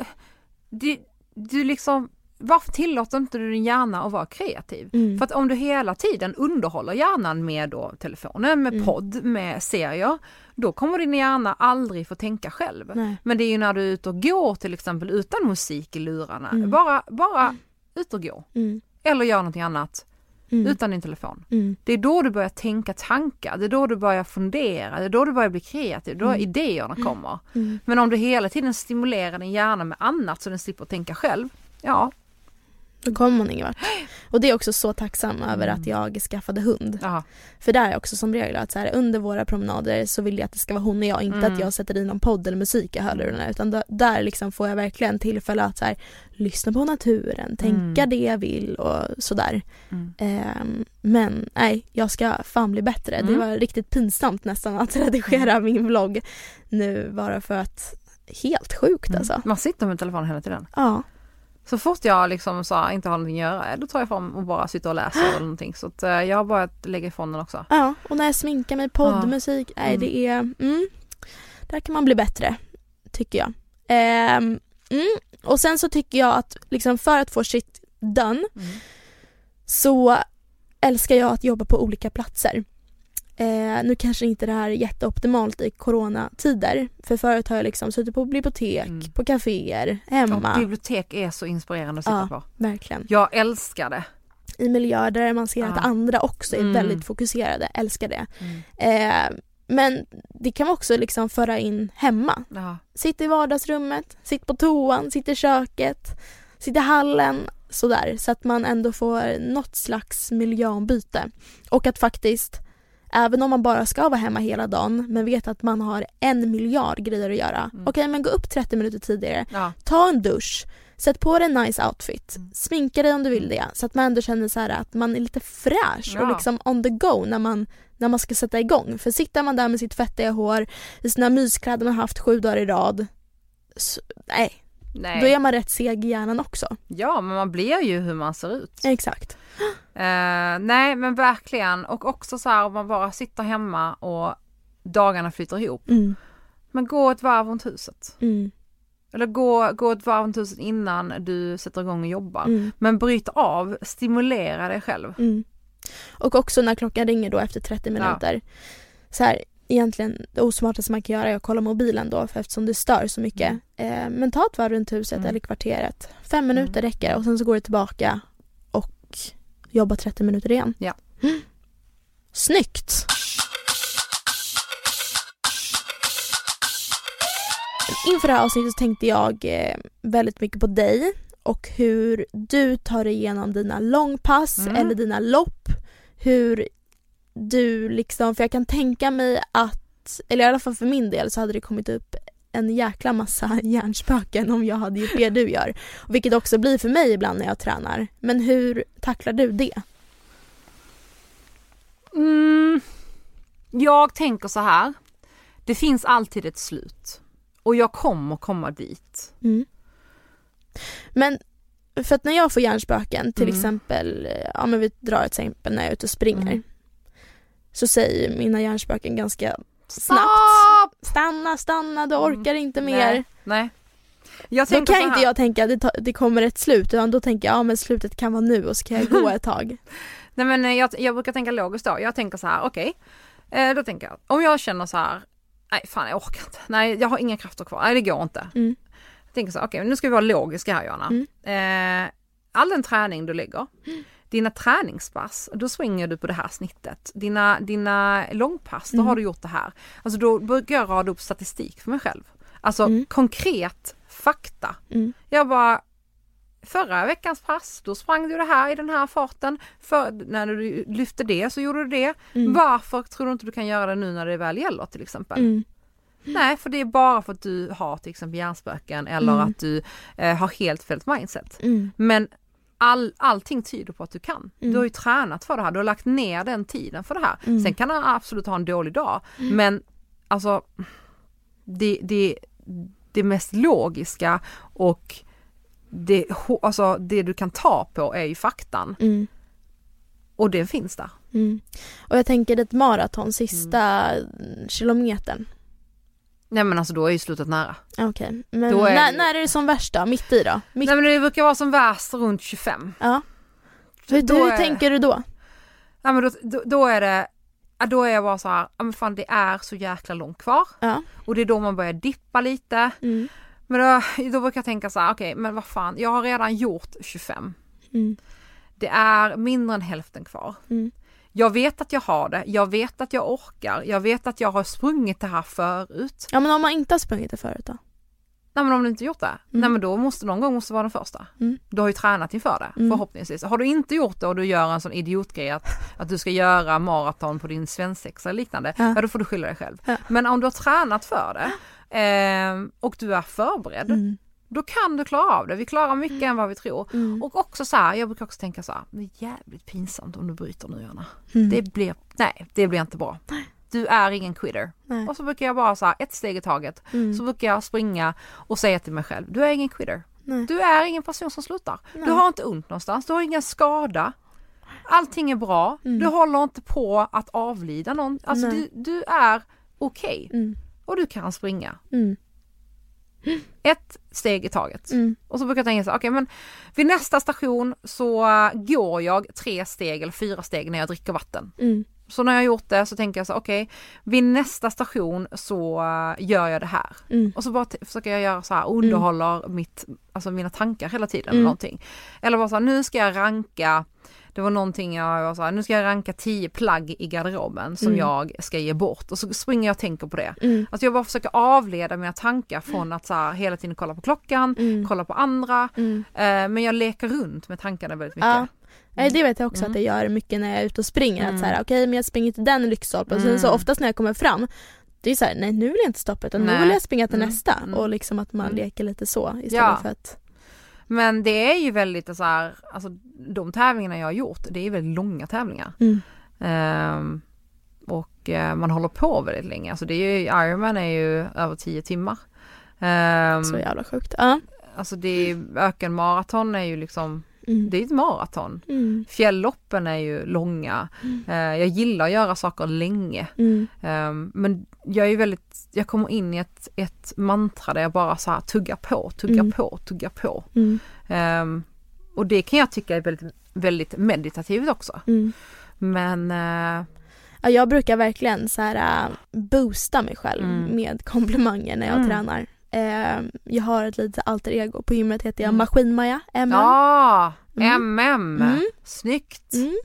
du, du liksom, varför tillåter inte du din hjärna att vara kreativ? Mm. För att om du hela tiden underhåller hjärnan med då telefonen, med Mm. podd, med serier, då kommer din hjärna aldrig få tänka själv. Nej. Men det är ju när du är ute och går till exempel utan musik i lurarna, Mm. bara, bara ut och gå. Mm. Eller gör någonting annat Mm. utan din telefon. Mm. Det är då du börjar tänka tankar, det är då du börjar fundera, det är då du börjar bli kreativ, då Mm. idéerna kommer. Mm. Men om du hela tiden stimulerar din hjärna med annat så den slipper tänka själv, ja, Då kommer man ingen vart. Och det är också så tacksam över Mm. att jag skaffade hund. ja. För där är jag också som regel att så här, under våra promenader så vill jag att det ska vara hon och jag, inte Mm. att jag sätter i någon podd eller musik i hörlurarna utan där, där liksom får jag verkligen tillfälle att så här, lyssna på naturen, tänka Mm. det jag vill och sådär. Mm. Ehm, men nej, jag ska fan bli bättre. Det Mm. var riktigt pinsamt nästan att redigera min vlogg nu bara för att helt sjukt alltså. Man sitter med telefonen hela tiden. Ja. Så fort jag liksom så inte har någonting att göra, då tar jag fram och bara sitter och läser eller någonting. Så att, eh, jag har börjat lägga ifrån den också. Ja, och när jag sminkar mig, poddmusik, nej Mm. det är, mm, där kan man bli bättre, tycker jag. Ehm, mm, och sen så tycker jag att liksom för att få shit done Mm. så älskar jag att jobba på olika platser. Eh, nu kanske inte det här är jätteoptimalt i coronatider, för förut har jag liksom suttit på bibliotek, Mm. på kaféer, hemma. bibliotek är så inspirerande att sitta Ja. på. Verkligen. Jag älskar det. I miljöer där man ser Ja. att andra också är Mm. väldigt fokuserade, älskar det. Eh, men det kan man också liksom föra in hemma. Ja. Sitt i vardagsrummet, sitt på toan, sitt i köket, sitt i hallen, sådär. Så att man ändå får något slags miljöombyte. Och att faktiskt Även om man bara ska vara hemma hela dagen men vet att man har en miljard grejer att göra. Mm. Okej men gå upp 30 minuter tidigare, Ja. ta en dusch, sätt på dig en nice outfit, Mm. sminka dig om du vill det så att man ändå känner så här att man är lite fräsch och Ja. liksom on the go när man, när man ska sätta igång. För sitter man där med sitt fettiga hår i sina myskläder man haft sju dagar i rad, så, nej, Nej. då är man rätt seg i hjärnan också. Ja men man blir ju hur man ser ut. Exakt. Eh, nej men verkligen och också så här om man bara sitter hemma och dagarna flyter ihop. Mm. Men gå ett varv runt huset. Mm. Eller gå, gå ett varv runt huset innan du sätter igång och jobbar. Mm. Men bryt av, stimulera dig själv. Mm. Och också när klockan ringer då efter 30 minuter. Så här, egentligen det osmartaste man kan göra är att kolla mobilen då för eftersom det stör så mycket. Eh, men ta ett varv runt huset Mm. eller kvarteret. Fem minuter räcker och sen så går du tillbaka och jobbar 30 minuter igen. Ja. Mm. Snyggt! Inför det här avsnittet så tänkte jag eh, väldigt mycket på dig och hur du tar dig igenom dina långpass Mm. eller dina lopp. Hur du liksom, för jag kan tänka mig att, eller i alla fall för min del så hade det kommit upp en jäkla massa hjärnspöken om jag hade gjort det du gör. Vilket också blir för mig ibland när jag tränar. Men hur tacklar du det? Mm, jag tänker så här. Det finns alltid ett slut. Och jag kommer komma dit. Mm. Men för att när jag får hjärnspöken, till Mm. exempel, ja men vi drar ett exempel när jag är ute och springer. Mm. Så säger mina hjärnspöken ganska snabbt. Stanna, stanna, du orkar inte mer. Mm. Nej. nej. Jag Då kan inte jag tänka att det, ta- det kommer ett slut utan då tänker jag ja men slutet kan vara nu och så kan jag gå ett tag. Nej men eh, jag, jag brukar tänka logiskt då. Jag tänker så här, okej. Eh, då tänker jag, om jag känner så här, nej fan jag orkar inte. Nej jag har inga krafter kvar. Nej det går inte. Mm. Jag tänker så här, okej nu ska vi vara logiska här Johanna. Mm. Eh, all den träning du lägger, dina träningspass, då springer du på det här snittet. Dina, dina långpass, då Mm. har du gjort det här. Alltså då brukar jag rada upp statistik för mig själv. Alltså Mm. konkret fakta. Mm. Jag bara, förra veckans pass, då sprang du det här i den här farten. För, när du lyfte det så gjorde du det. Mm. Varför tror du inte du kan göra det nu när det väl gäller till exempel? Mm. Nej, för det är bara för att du har till exempel hjärnspöken eller Mm. att du eh, har helt fel mindset. Men all, allting tyder på att du kan. Mm. Du har ju tränat för det här, du har lagt ner den tiden för det här. Mm. Sen kan han absolut ha en dålig dag, men alltså det, det, det mest logiska och det, alltså, det du kan ta på är ju faktan Mm. och det finns där. Mm. Och jag tänker ett maraton, sista mm. kilometern. Nej men alltså då är ju slutet nära. Okej, men Då är när, det- när är det som värst då? Mitt i då? Mitt, Nej men det brukar vara som värst runt 25. ja. Hur, Då hur är- tänker du då? Ja men då, då, då är det, då är jag bara så här, ja men fan det är så jäkla långt kvar. Ja. Och det är då man börjar dippa lite. Mm. Men då, då brukar jag tänka så här, okej men vad fan, jag har redan gjort 25. Mm. Det är mindre än hälften kvar. Mm. Jag vet att jag har det, jag vet att jag orkar, jag vet att jag har sprungit det här förut. Ja men om man inte har sprungit det förut då? Nej men om du inte gjort det, nej men då måste någon gång måste vara den första. Mm. Du har ju tränat inför det Mm. förhoppningsvis. Har du inte gjort det och du gör en sån idiotgrej att, att du ska göra maraton på din svensexa eller liknande, Ja. ja. då får du skylla dig själv. Ja. Men om du har tränat för det eh, och du är förberedd, Mm. Då kan du klara av det. Vi klarar mycket än vad vi tror. Mm. Och också så här, jag brukar också tänka så här, det är jävligt pinsamt om du bryter nu Johanna. Mm. Det blir, nej det blir inte bra. Du är ingen quitter. Nej. Och så brukar jag bara så här, ett steg i taget. Mm. Så brukar jag springa och säga till mig själv, du är ingen quitter. Nej. Du är ingen person som slutar. Nej. Du har inte ont någonstans, du har ingen skada. Allting är bra, Mm. du håller inte på att avlida någon. Alltså du, du är okej Mm. och du kan springa. Ett steg i taget. Mm. Och så brukar jag tänka så okej men vid nästa station så går jag tre steg eller fyra steg när jag dricker vatten. Mm. Så när jag har gjort det så tänker jag så okej vid nästa station så äh, gör jag det här. Mm. Och så bara försöker jag göra så här, underhåller mitt, alltså mina tankar hela tiden Mm. eller någonting. Eller bara så här, nu ska jag ranka det var någonting jag var så här, nu ska jag ranka 10 plagg i garderoben som Mm. jag ska ge bort och så springer jag och tänker på det. Mm. Alltså jag bara försöker avleda mina tankar från att så här, hela tiden kolla på klockan, Mm. kolla på andra, Mm. eh, men jag leker runt med tankarna väldigt mycket. Ja. Nej, det vet jag också Mm. att jag gör mycket när jag är ute och springer. Mm. Att så här, okej men jag springer till den lyktstolpen och sen så Mm. oftast när jag kommer fram det är så här, nej nu vill jag inte stoppa utan nu Nej. vill jag springa till Mm. nästa Mm. och liksom att man Mm. leker lite så istället Ja. för att Men det är ju väldigt så här, alltså de tävlingarna jag har gjort, det är väldigt långa tävlingar. Mm. Ehm, och eh, man håller på väldigt länge, alltså det är ju, Ironman är ju över 10 timmar. Ehm, så jävla sjukt. Ja. alltså det är, ökenmaraton är ju liksom, Mm. det är ett maraton. Mm. Fjällloppen är ju långa. Eh, jag gillar att göra saker länge. Mm. Ehm, men jag är väldigt, jag kommer in i ett, ett mantra där jag bara så här tuggar på, tuggar Mm. på, tuggar på. Mm. Ehm, och det kan jag tycka är väldigt, väldigt meditativt också. Mm. Men eh, Ja, jag brukar verkligen så här, äh, boosta mig själv Mm. med komplimanger när jag Mm. tränar. Eh, jag har ett litet alter ego. På gymmet heter jag Mm. Maskinmaja, MM. ja, Mm. MM, Mm. snyggt. Mm.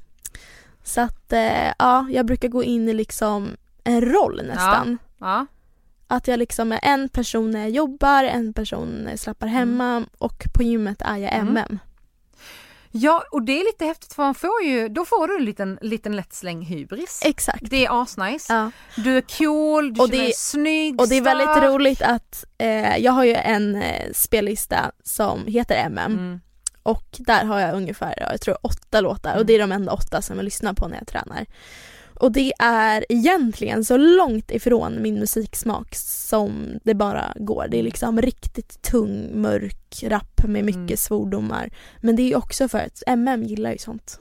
Så att eh, ja, jag brukar gå in i liksom en roll nästan. Ja. Att jag liksom är en person när jag jobbar, en person när jag slappar hemma och på gymmet är jag Mm. Ja, och det är lite häftigt för man får ju, då får du en liten, liten lätt släng hybris. Exakt. Det är asnice. Ja. Du är cool, du Och känner det- dig snygg, Och det är väldigt stark. roligt att eh, jag har ju en eh, spellista som heter MM Mm. och där har jag ungefär, ja, jag tror åtta låtar Mm. och det är de enda åtta som jag lyssnar på när jag tränar. Och det är egentligen så långt ifrån min musiksmak som det bara går. Det är liksom riktigt tung, mörk rap med mycket Mm. svordomar. Men det är också för att MM gillar ju sånt.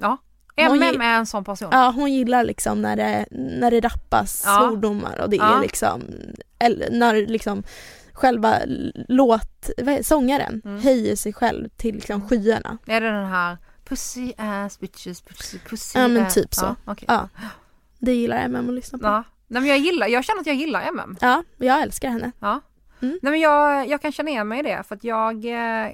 Hon MM är en sån person. Ja, hon gillar liksom när det, när det rappas Ja. svordomar och det Ja. är liksom, eller när liksom själva låt, sångaren Mm. höjer sig själv till liksom skyarna. Är det den här pussy ass bitches pussy pussy Ja, men ass? typ så. Ja, okej. Ja. Det gillar MM att lyssna på. ja. Nej men jag gillar, jag känner att jag gillar MM. Ja, jag älskar henne. Ja. Mm. Nej men jag, jag kan känna igen mig i det för att jag eh,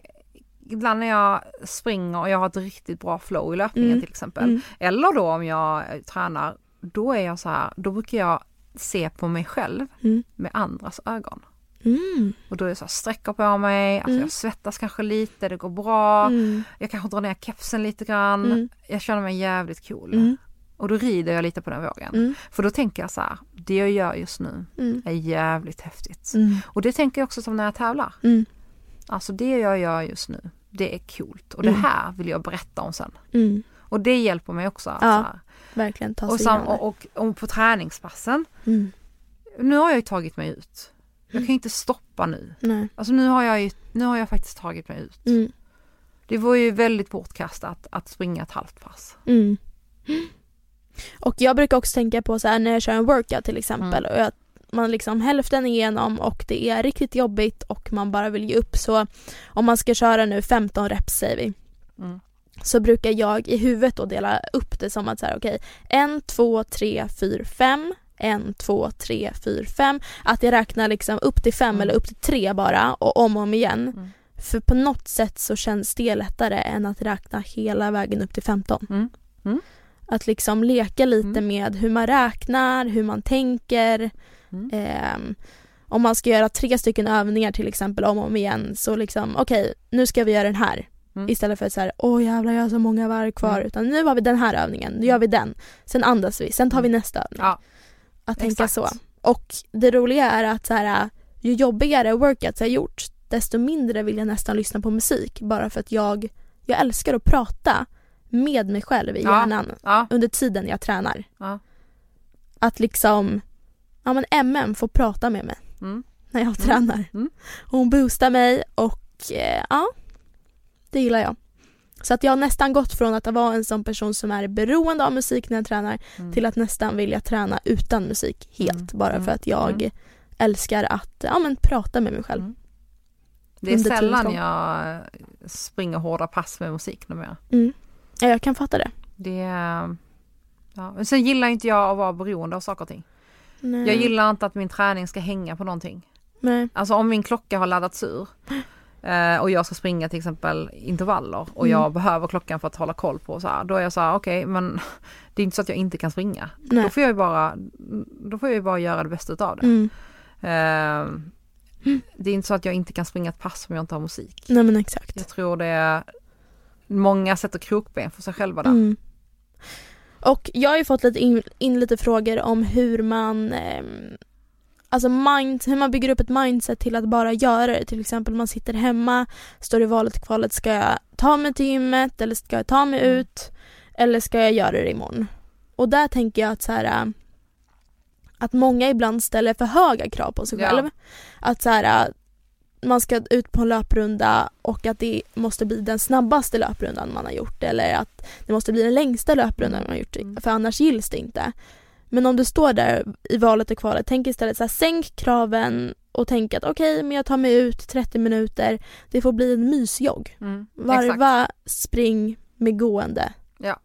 Ibland när jag springer och jag har ett riktigt bra flow i löpningen Mm. till exempel. Mm. Eller då om jag eh, tränar, då är jag så här, då brukar jag se på mig själv Mm. med andras ögon. Mm. Och då är det så här, sträcker på mig, alltså Mm. jag svettas kanske lite, det går bra. Mm. Jag kanske drar ner kepsen lite grann. Mm. Jag känner mig jävligt cool. Och då rider jag lite på den vågen. Mm. För då tänker jag så här, det jag gör just nu Mm. är jävligt häftigt. Mm. Och det tänker jag också som när jag tävlar. Mm. Alltså det jag gör just nu, det är coolt. Och det Mm. här vill jag berätta om sen. Mm. Och det hjälper mig också. Att Ja. Verkligen ta sig Och, sam, och, och, och på träningspassen, nu har jag ju tagit mig ut. Jag kan inte stoppa nu. Nej. Alltså nu har jag ju, nu har jag faktiskt tagit mig ut. Det var ju väldigt bortkastat att springa ett halvt pass. Mm. Och jag brukar också tänka på så här när jag kör en workout till exempel Mm. och jag, man liksom hälften igenom och det är riktigt jobbigt och man bara vill ge upp så om man ska köra nu 15 reps säger vi Mm. så brukar jag i huvudet då dela upp det som att så här okej en, två, tre, fyra, fem en, två, tre, fyra, fem Att jag räknar liksom upp till fem Mm. eller upp till tre bara och om och om igen. Mm. För på något sätt så känns det lättare än att räkna hela vägen upp till 15. Mm. Mm. Att liksom leka lite Mm. med hur man räknar, hur man tänker. Mm. Ehm, om man ska göra tre stycken övningar till exempel om och om igen så liksom okej nu ska vi göra den här. Mm. Istället för att säga åh jävlar jag har så många varv kvar Mm. utan nu har vi den här övningen, nu gör vi den. Sen andas vi, sen tar vi nästa övning. Ja, att tänka exakt. så. Och det roliga är att så här, ju jobbigare workouts jag gjort desto mindre vill jag nästan lyssna på musik bara för att jag, jag älskar att prata med mig själv i Ja. hjärnan ja, under tiden jag tränar. ja. Att liksom, ja men MM får prata med mig Mm. när jag tränar. Mm. Hon boostar mig och eh, ja, det gillar jag. Så att jag har nästan gått från att vara en sån person som är beroende av musik när jag tränar Mm. till att nästan vilja träna utan musik helt Mm. bara Mm. för att jag Mm. älskar att ja, men prata med mig själv. Mm. Det är sällan jag springer hårda pass med musik numera. Mm. Ja, jag kan fatta det. Det. Ja. Men sen gillar inte jag att vara beroende av saker och ting. Nej. Jag gillar inte att min träning ska hänga på någonting. Nej. Alltså om min klocka har laddats ur. eh, och jag ska springa till exempel intervaller och Mm. jag behöver klockan för att hålla koll på så här, då är jag så här, okej men det är inte så att jag inte kan springa. Nej. Då får jag ju bara, då får jag bara göra det bästa utav det. Mm. Eh, det är inte så att jag inte kan springa ett pass om jag inte har musik. Nej men exakt. Jag tror det är många sätter krokben för sig själva där. Mm. Och jag har ju fått lite in, in lite frågor om hur man ehm, Alltså mind, hur man bygger upp ett mindset till att bara göra det. Till exempel man sitter hemma, står i valet och kvalet, ska jag ta mig till gymmet eller ska jag ta mig Mm. ut? Eller ska jag göra det imorgon? Och där tänker jag att så här äh, att många ibland ställer för höga krav på sig Ja. själv. Att så här äh, man ska ut på en löprunda och att det måste bli den snabbaste löprundan man har gjort eller att det måste bli den längsta löprundan man har gjort Mm. för annars gills det inte. Men om du står där i valet och kvalet, tänk istället så här, sänk kraven och tänk att okej, men jag tar mig ut 30 minuter, det får bli en mysjogg. Mm, exakt. Varva spring med gående. Ja.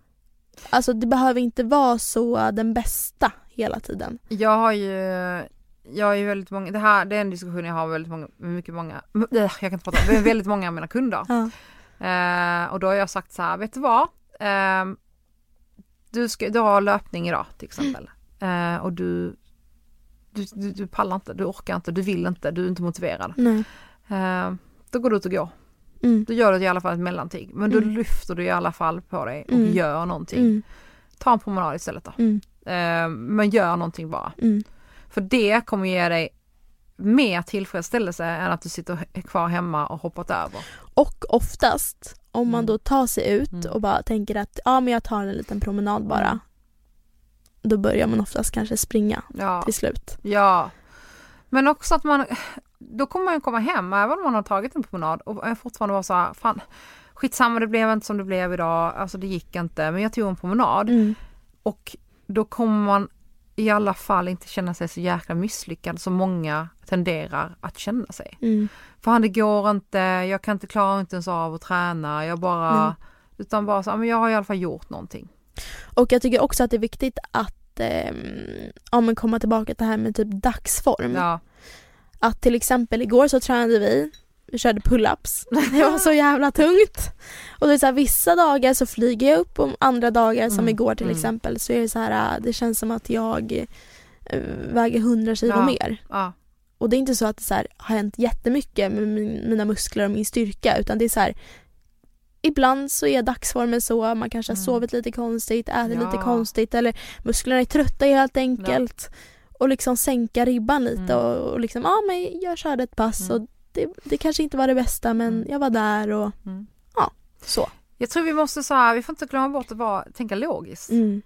Alltså det behöver inte vara så den bästa hela tiden. Jag har ju, jag har ju väldigt många, det här det är en diskussion jag har med väldigt många, med mycket många, jag kan inte prata, med väldigt många av mina kunder. Ja. Eh, och då har jag sagt så här, vet du vad? Eh, du, ska, du har löpning idag till exempel. Eh, och du, du, du, du pallar inte, du orkar inte, du vill inte, du är inte motiverad. Nej. Eh, då går du ut och går. Mm. Då gör du i alla fall ett mellanting. Men då Mm. lyfter du i alla fall på dig och Mm. gör någonting. Mm. Ta en promenad istället då. Mm. Eh, men gör någonting bara. För det kommer ge dig mer tillfredsställelse än att du sitter kvar hemma och hoppat över. Och oftast om man Mm. då tar sig ut Mm. och bara tänker att ja men jag tar en liten promenad bara. Mm. Då börjar man oftast kanske springa Ja, till slut. ja. Men också att man, då kommer man ju komma hem även om man har tagit en promenad och fortfarande vara så här, fan skitsamma det blev inte som det blev idag, alltså det gick inte men jag tog en promenad Mm. och då kommer man i alla fall inte känna sig så jäkla misslyckad som många tenderar att känna sig. Mm. Fan det går inte, jag kan inte klara inte ens av att träna, jag bara, Nej. utan bara så, men jag har i alla fall gjort någonting. Och jag tycker också att det är viktigt att ehm, ja, men komma tillbaka till det här med typ dagsform. Ja, Att till exempel igår så tränade vi körde pull-ups. Det var så jävla tungt. Och det är så här, vissa dagar så flyger jag upp och andra dagar som Mm, igår till mm. exempel så är det så här, det känns som att jag eh, väger 100 kilo Ja. mer. ja, Och det är inte så att det så här, har hänt jättemycket med min, mina muskler och min styrka utan det är så här Ibland så är dagsformen så, man kanske har Mm. sovit lite konstigt, ätit Ja. lite konstigt eller musklerna är trötta helt enkelt. Och liksom sänka ribban lite Mm. och, och liksom, ja men jag körde ett pass Mm. och det, det kanske inte var det bästa men Mm. jag var där och Mm. så. Jag tror vi måste så här, vi får inte glömma bort att bara tänka logiskt. Mm.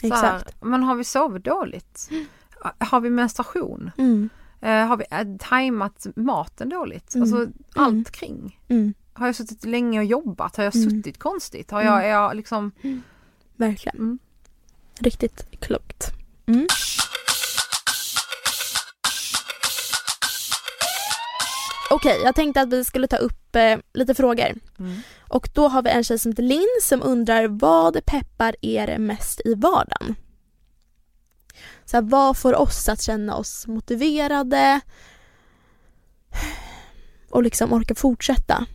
Så här, Exakt. men har vi sovit dåligt? Har vi menstruation? Mm. Eh, har vi äh, tajmat maten dåligt? Mm. Alltså allt kring. Mm. Har jag suttit länge och jobbat? Har jag Mm. suttit konstigt? Har jag, är jag liksom... Verkligen. Mm. Riktigt klokt. Okej, jag tänkte att vi skulle ta upp eh, lite frågor. Mm. Och då har vi en tjej som heter Linn som undrar vad peppar er mest i vardagen? Så här, vad får oss att känna oss motiverade och liksom orka fortsätta?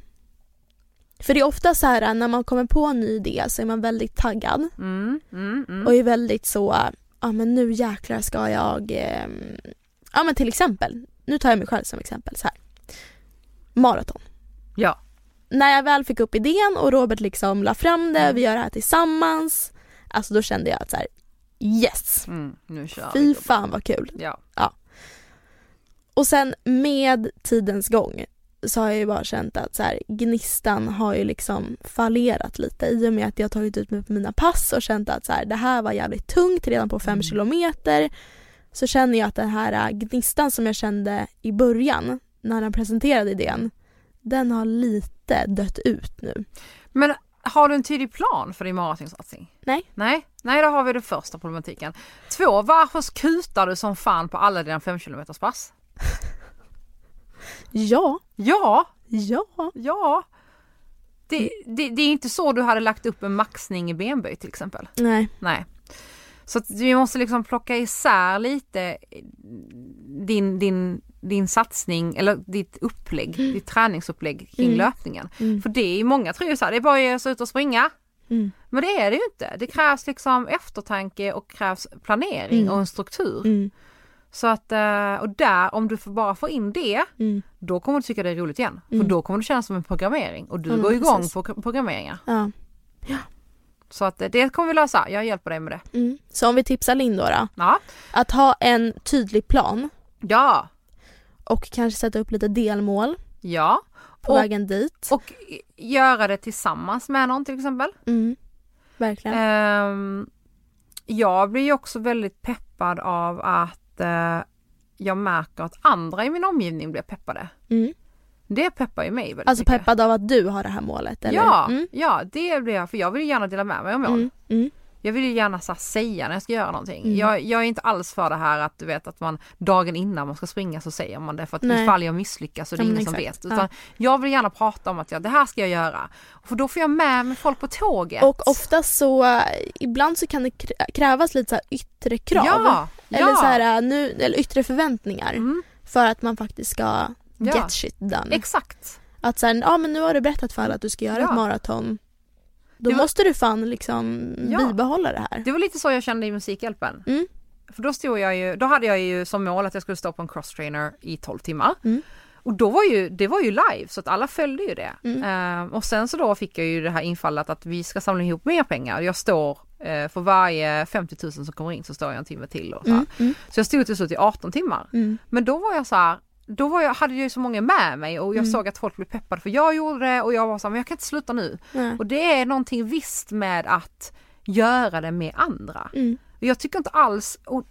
För det är ofta så här när man kommer på en ny idé så är man väldigt taggad Mm, mm, mm. och är väldigt så, ja men nu jäklar ska jag, eh, ja men till exempel, nu tar jag mig själv som exempel så här. Maraton. Ja. När jag väl fick upp idén och Robert liksom la fram det, Mm. vi gör det här tillsammans. Alltså då kände jag att så här, yes! Mm, nu kör Fy vi. fan vad kul. Ja. Och sen med tidens gång så har jag ju bara känt att så här, gnistan har ju liksom fallerat lite i och med att jag har tagit ut mig på mina pass och känt att så här, det här var jävligt tungt redan på fem Mm. kilometer. Så känner jag att den här äh, gnistan som jag kände i början när han presenterade idén, den har lite dött ut nu. Men har du en tydlig plan för din maratonsatsning? Nej. Nej, nej då har vi det första problematiken. Två, varför kutar du som fan på alla dina 5 km pass? Ja, Ja, ja. ja. Det, det, det är inte så du hade lagt upp en maxning i benböj till exempel. Nej. Nej. Så att vi måste liksom plocka isär lite din, din, din satsning eller ditt upplägg, ditt träningsupplägg kring Mm. löpningen. Mm. För det är många tror ju så här, det är bara att ge sig ut och springa. Mm. Men det är det ju inte. Det krävs liksom eftertanke och krävs planering Mm. och en struktur. Mm. Så att, eh, och där, om du bara får in det, Mm. då kommer du tycka det är roligt igen. Mm. För då kommer det kännas som en programmering och du Ja, men går igång precis. på programmeringar. Ja. Så att det kommer vi lösa, jag hjälper dig med det. Mm. Så om vi tipsar Linn då, då. Ja, Att ha en tydlig plan ja, och kanske sätta upp lite delmål ja. på Och- vägen dit. Och göra det tillsammans med någon till exempel. Mm. Verkligen. Ehm, jag blir ju också väldigt peppad av att eh, jag märker att andra i min omgivning blir peppade. Mm. Det peppar ju mig väldigt Alltså mycket. peppad av att du har det här målet eller? Ja, Mm. ja det blir jag för jag vill ju gärna dela med mig av mål. Mm. Mm. Jag vill ju gärna så här, säga när jag ska göra någonting. Mm. Jag, jag är inte alls för det här att du vet att man dagen innan man ska springa så säger man det för att Nej. ifall jag misslyckas så är det Ja, ingen som exakt. vet. Utan jag vill gärna prata om att ja, det här ska jag göra. För då får jag med mig folk på tåget. Och ofta så, ibland så kan det krä- krävas lite så här yttre krav. Ja, Eller, ja. så här, eh, nu, eller yttre förväntningar Mm, för att man faktiskt ska Ja. get shit done. exakt. Att sen, ja men nu har du berättat för alla att du ska göra Ja. ett maraton. Då var- måste du fan liksom Ja. bibehålla det här. Det var lite så jag kände i Musikhjälpen. Mm. För då stod jag ju, då hade jag ju som mål att jag skulle stå på en crosstrainer i 12 timmar. Mm. Och då var ju, det var ju live så att alla följde ju det. Mm. Ehm, och sen så då fick jag ju det här infallet att vi ska samla ihop mer pengar. Jag står eh, för varje 50 000 som kommer in så står jag en timme till och så. Mm. Mm. Så jag stod till slut i 18 timmar. Mm. Men då var jag så här, då var jag, hade jag ju så många med mig och jag Mm. såg att folk blev peppade för jag gjorde det och jag var så här, men jag kan inte sluta nu. Nej. Och det är någonting visst med att göra det med andra. Mm. Jag tycker inte alls, och,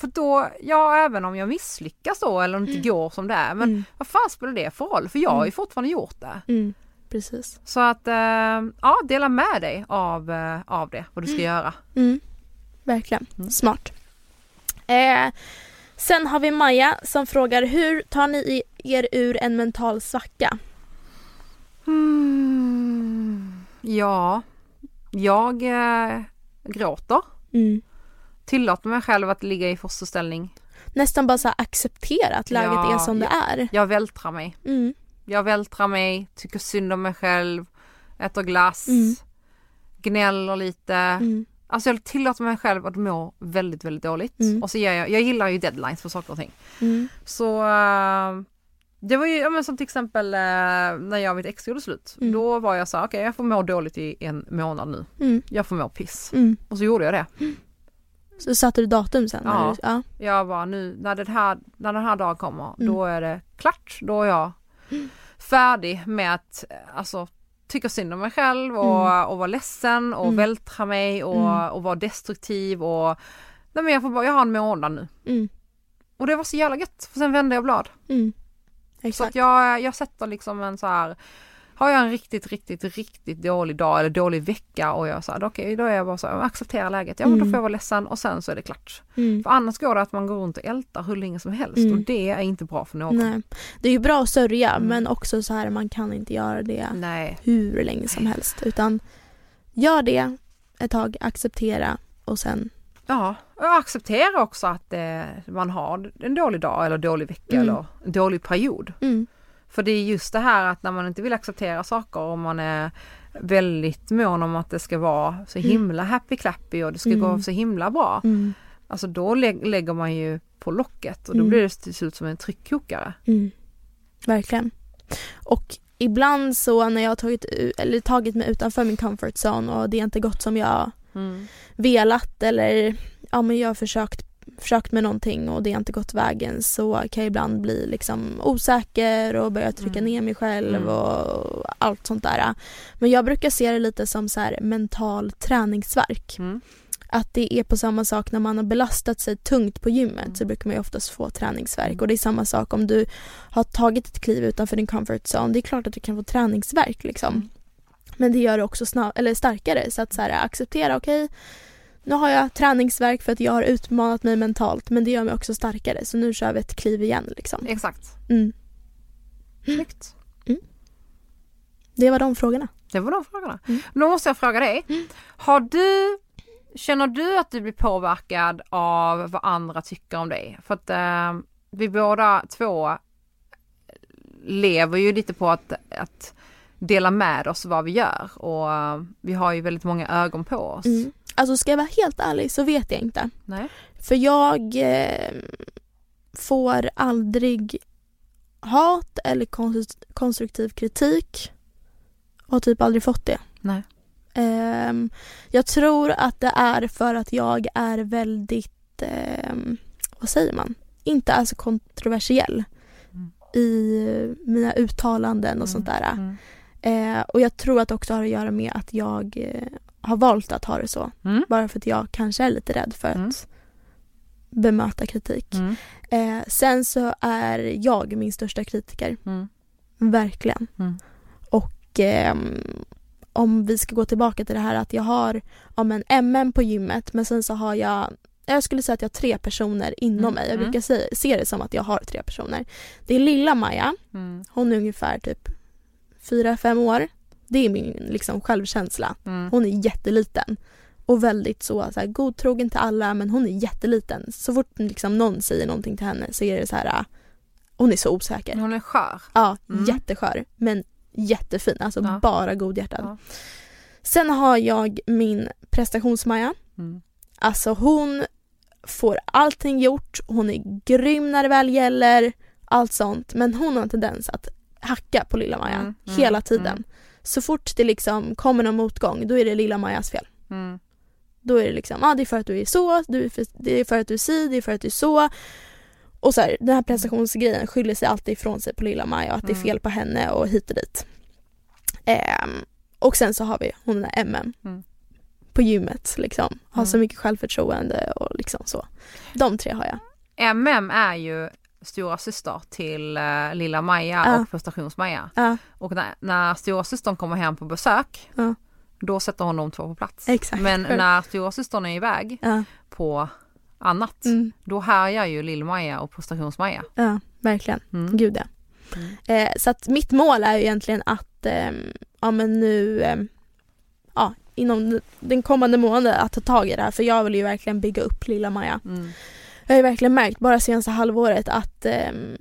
för då, ja även om jag misslyckas då eller om det inte går som det är, men Mm. vad fan spelar det för roll? För jag har ju Mm. fortfarande gjort det. Mm. Precis. Så att, eh, ja dela med dig av, eh, av det, vad du ska göra. Mm. Verkligen. Mm. Smart. Eh, sen har vi Maja som frågar hur tar ni er ur en mental svacka? Mm, ja, jag eh, gråter. Mm. Tillåter mig själv att ligga i fosterställning. Nästan bara så acceptera att läget Ja, är som det är. Jag vältrar mig. Mm. Jag vältrar mig, tycker synd om mig själv, äter glass, Mm. gnäller lite. Mm. Alltså jag tillåter mig själv att må väldigt, väldigt dåligt. Mm. Och så ger jag, jag gillar ju deadlines för saker och ting. Mm. Så eh, det var ju, ja, men som till exempel eh, när jag och mitt ex gjorde slut. Mm. Då var jag så här, okej jag får må dåligt i en månad nu. Mm. Jag får må piss. Mm. Och så gjorde jag det. Så satte du datum sen? Ja. du- ja. Jag var nu, när, det här, när den här dagen kommer, Mm. då är det klart. Då är jag färdig med att eh, alltså, tycka synd om mig själv och, och vara ledsen och Mm. vältra mig och, Mm. och vara destruktiv och nej men jag får bara, jag har en månad nu. Mm. Och det var så jävla gött, för sen vände jag blad. Mm. Så att jag, jag sätter liksom en så här har jag en riktigt, riktigt, riktigt dålig dag eller dålig vecka och jag säger okej då är jag bara så här, accepterar läget, ja men då Mm. får jag vara ledsen och sen så är det klart. Mm. För annars går det att man går runt och ältar hur länge som helst Mm. och det är inte bra för någon. Nej. Det är ju bra att sörja Mm. men också så här man kan inte göra det Nej. hur länge som helst utan gör det ett tag, acceptera och sen Ja, och jag accepterar också att eh, man har en dålig dag eller dålig vecka Mm. eller dålig period. Mm, För det är just det här att när man inte vill acceptera saker och man är väldigt mån om att det ska vara så himla happy clappy och det ska gå Mm. så himla bra. mm, Alltså då lä- lägger man ju på locket och då Mm. blir det till slut som en tryckkokare. mm. Verkligen. Och ibland så när jag har tagit, eller tagit mig utanför min comfort zone och det är inte gått som jag velat eller ja men jag har försökt, försökt med någonting och det har inte gått vägen så kan jag ibland bli liksom osäker och börja trycka Mm. ner mig själv Mm. och allt sånt där. Men jag brukar se det lite som så här mental träningsverk. Mm. Att det är på samma sak när man har belastat sig tungt på gymmet Mm. så brukar man ju oftast få träningsverk Mm. och det är samma sak om du har tagit ett kliv utanför din comfort zone. Det är klart att du kan få träningsverk liksom. Mm. Men det gör det också snar- eller starkare så att så här, acceptera okej nu har jag träningsverk för att jag har utmanat mig mentalt men det gör mig också starkare så nu kör vi ett kliv igen liksom. Exakt. Mm. Snyggt. Det var de frågorna. Det var de frågorna. Mm. Då måste jag fråga dig. Har du Känner du att du blir påverkad av vad andra tycker om dig? För att eh, vi båda två lever ju lite på att, att dela med oss vad vi gör och eh, vi har ju väldigt många ögon på oss. Mm. Alltså ska jag vara helt ärlig så vet jag inte. Nej? För jag eh, får aldrig hat eller konst- konstruktiv kritik. Och har typ aldrig fått det. Nej. Ehm, jag tror att det är för att jag är väldigt, ehm, vad säger man, inte är så kontroversiell Mm. i mina uttalanden och sånt där. Mm. Eh, och jag tror att det också har att göra med att jag eh, har valt att ha det så. Mm. Bara för att jag kanske är lite rädd för att Mm. bemöta kritik. Mm. Eh, sen så är jag min största kritiker. Mm. Verkligen. Mm. Och ehm, om vi ska gå tillbaka till det här att jag har om en MM på gymmet men sen så har jag jag skulle säga att jag har tre personer inom mig. Jag brukar se, se det som att jag har tre personer. Det är lilla Maja. Hon är ungefär typ fyra fem år. Det är min liksom självkänsla. Mm. Hon är jätteliten. Och väldigt så, så här, godtrogen till alla men hon är jätteliten. Så fort liksom någon säger någonting till henne så är det så här. äh, Hon är så osäker. Hon är skör. Ja, Mm. jätteskör. Men jättefin. Alltså Ja. bara godhjärtad. Ja. Sen har jag min prestationsmaja. Mm. Alltså hon får allting gjort. Hon är grym när det väl gäller. Allt sånt. Men hon har en tendens att hacka på lilla Maja. Mm, mm, hela tiden. Mm. Så fort det liksom kommer någon motgång då är det lilla Majas fel. Mm. Då är det liksom, ja ah, det är för att du är så, du är för, det är för att du är si, det är för att du är så. Och så här, den här prestationsgrejen skyller sig alltid ifrån sig på lilla Maja och att det är Mm. fel på henne och hit och dit. Ehm, och sen så har vi hon den där MM. Mm. På gymmet liksom. Har så Mm. mycket självförtroende och liksom så. De tre har jag. MM är ju stora syster till uh, lilla Maja Ja. och prestations-Maja. Ja, Och när, när stora systern kommer hem på besök Ja. då sätter hon de två på plats. Exakt. Men när stora systern är iväg på annat mm, då härjar ju lill-Maja och prestations-Maja. ja verkligen. Mm. Gud ja. Mm. Eh, så att mitt mål är ju egentligen att ehm, ja men nu ehm, ja, inom den kommande månaden att ta tag i det här för jag vill ju verkligen bygga upp lilla Maja. Mm. Jag har ju verkligen märkt bara senaste halvåret att um,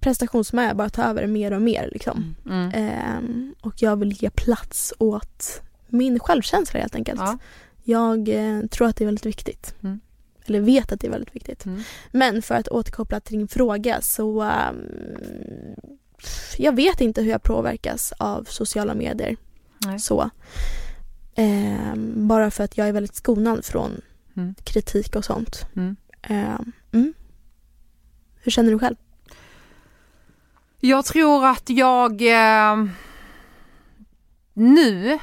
prestationsmaja bara tar över mer och mer liksom. Mm. Ehm, och jag vill ge plats åt min självkänsla helt enkelt. Ja. Jag eh, tror att det är väldigt viktigt. Mm. Eller vet att det är väldigt viktigt. Mm. Men för att återkoppla till din fråga så ehm, jag vet inte hur jag påverkas av sociala medier. Nej. Så. Ehm, bara för att jag är väldigt skonad från Mm. kritik och sånt. Mm. Ehm, mm. Hur känner du själv? Jag tror att jag eh, nu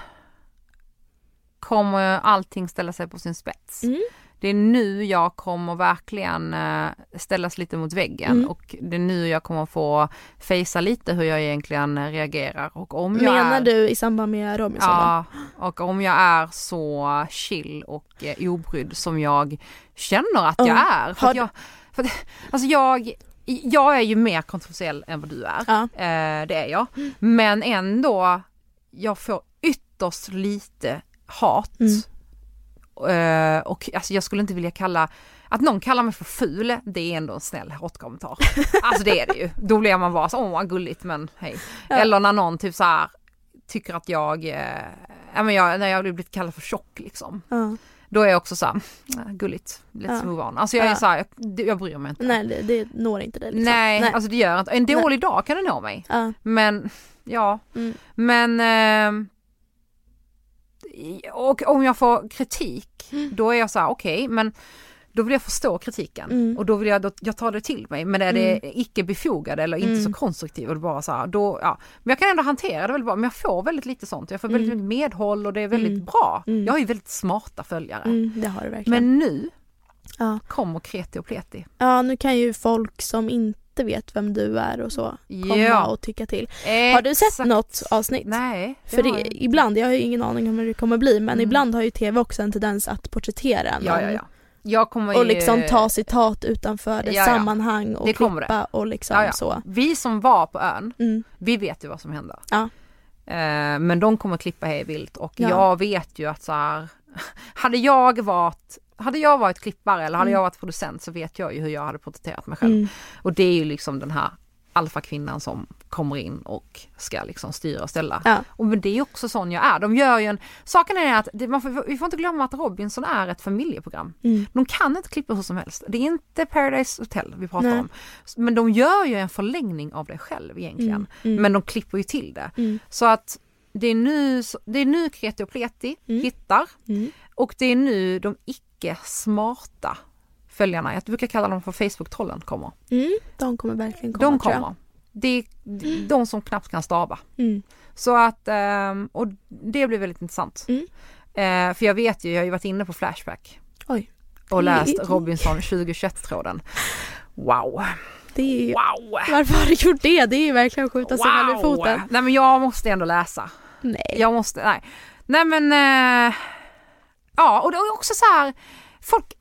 kommer allting ställa sig på sin spets. Mm. Det är nu jag kommer verkligen eh, ställas lite mot väggen Mm. och det är nu jag kommer få fejsa lite hur jag egentligen reagerar och om jag Menar du i samband med Robinson? Ja, och om jag är så chill och eh, obrydd som jag känner att jag Ja. är. För Har jag, för alltså jag, jag är ju mer kontroversiell än vad du är. Ja. Eh, det är jag. Men ändå, jag får ytterst lite hat. Mm. Eh, och alltså jag skulle inte vilja kalla, att någon kallar mig för ful, det är ändå en snäll hatkommentar. alltså det är det ju. Då blir man bara så, åh vad gulligt men hej. Ja. Eller när någon typ så här tycker att jag, eh, ja men jag, när jag har blivit kallad för tjock liksom. Ja. Då är jag också så här, "Ah, gulligt, let's Ja. move on. Alltså jag är Ja. så här, jag, jag bryr mig inte. Nej, det, det når inte dig liksom. Nej, Nej. alltså det gör inte. En dålig dag kan det nå mig. Ja. Men, ja. Mm. Men, ehm, och om jag får kritik, Mm. då är jag så här, okej, men då vill jag förstå kritiken Mm. och då vill jag, då, jag tar det till mig. Men är det icke befogade eller inte Mm. så konstruktivt och bara så här, då, ja. Men jag kan ändå hantera det väldigt bra, men jag får väldigt lite sånt. Jag får väldigt Mm. mycket medhåll och det är väldigt Mm. bra. Mm. Jag har ju väldigt smarta följare. Mm, det har du verkligen. Men nu Ja. kommer kreti och pleti. ja, nu kan ju folk som inte vet vem du är och så komma Ja. och tycka till. Har du sett Exakt. något avsnitt? Nej. För har det, jag inte. ibland, jag har ju ingen aning om hur det kommer bli men Mm. ibland har ju tv också en tendens att porträttera någon Ja, ja, ja. Kommer och ju... liksom ta citat utanför dess Ja, ja. sammanhang och Det klippa och liksom Ja, så. Vi som var på ön, Mm. vi vet ju vad som händer. Ja. Eh, men de kommer klippa hej vilt och Ja. jag vet ju att så här, hade jag varit hade jag varit klippare eller hade Mm. jag varit producent så vet jag ju hur jag hade porträtterat mig själv. Mm. Och det är ju liksom den här alfakvinnan som kommer in och ska liksom styra och ställa. Ja. Och men det är också sån jag är. De gör ju en, saken är att det, får, vi får inte glömma att Robinson är ett familjeprogram. Mm. De kan inte klippa hur som helst. Det är inte Paradise Hotel vi pratar Nej. om. Men de gör ju en förlängning av det själv egentligen. Mm. Mm. Men de klipper ju till det. Mm. Så att det är nu, det är nu Kreti och Pleti Mm. hittar och det är nu de icke smarta följarna, jag brukar kalla dem för Facebook-trollen kommer. Mm. De kommer verkligen komma De kommer. Det är de som knappt kan stava. Mm. Så att, ehm, och det blir väldigt intressant. Mm. Eh, För jag vet ju, jag har ju varit inne på Flashback Oj. och läst Mm. Robinson 2021-tråden. Wow, Det är ju... wow, Varför har du gjort det? Det är ju verkligen att skjuta sig själv i foten. Nej men jag måste ändå läsa. Nej. Jag måste, nej. Nej men, eh, ja och det är också så här, folk,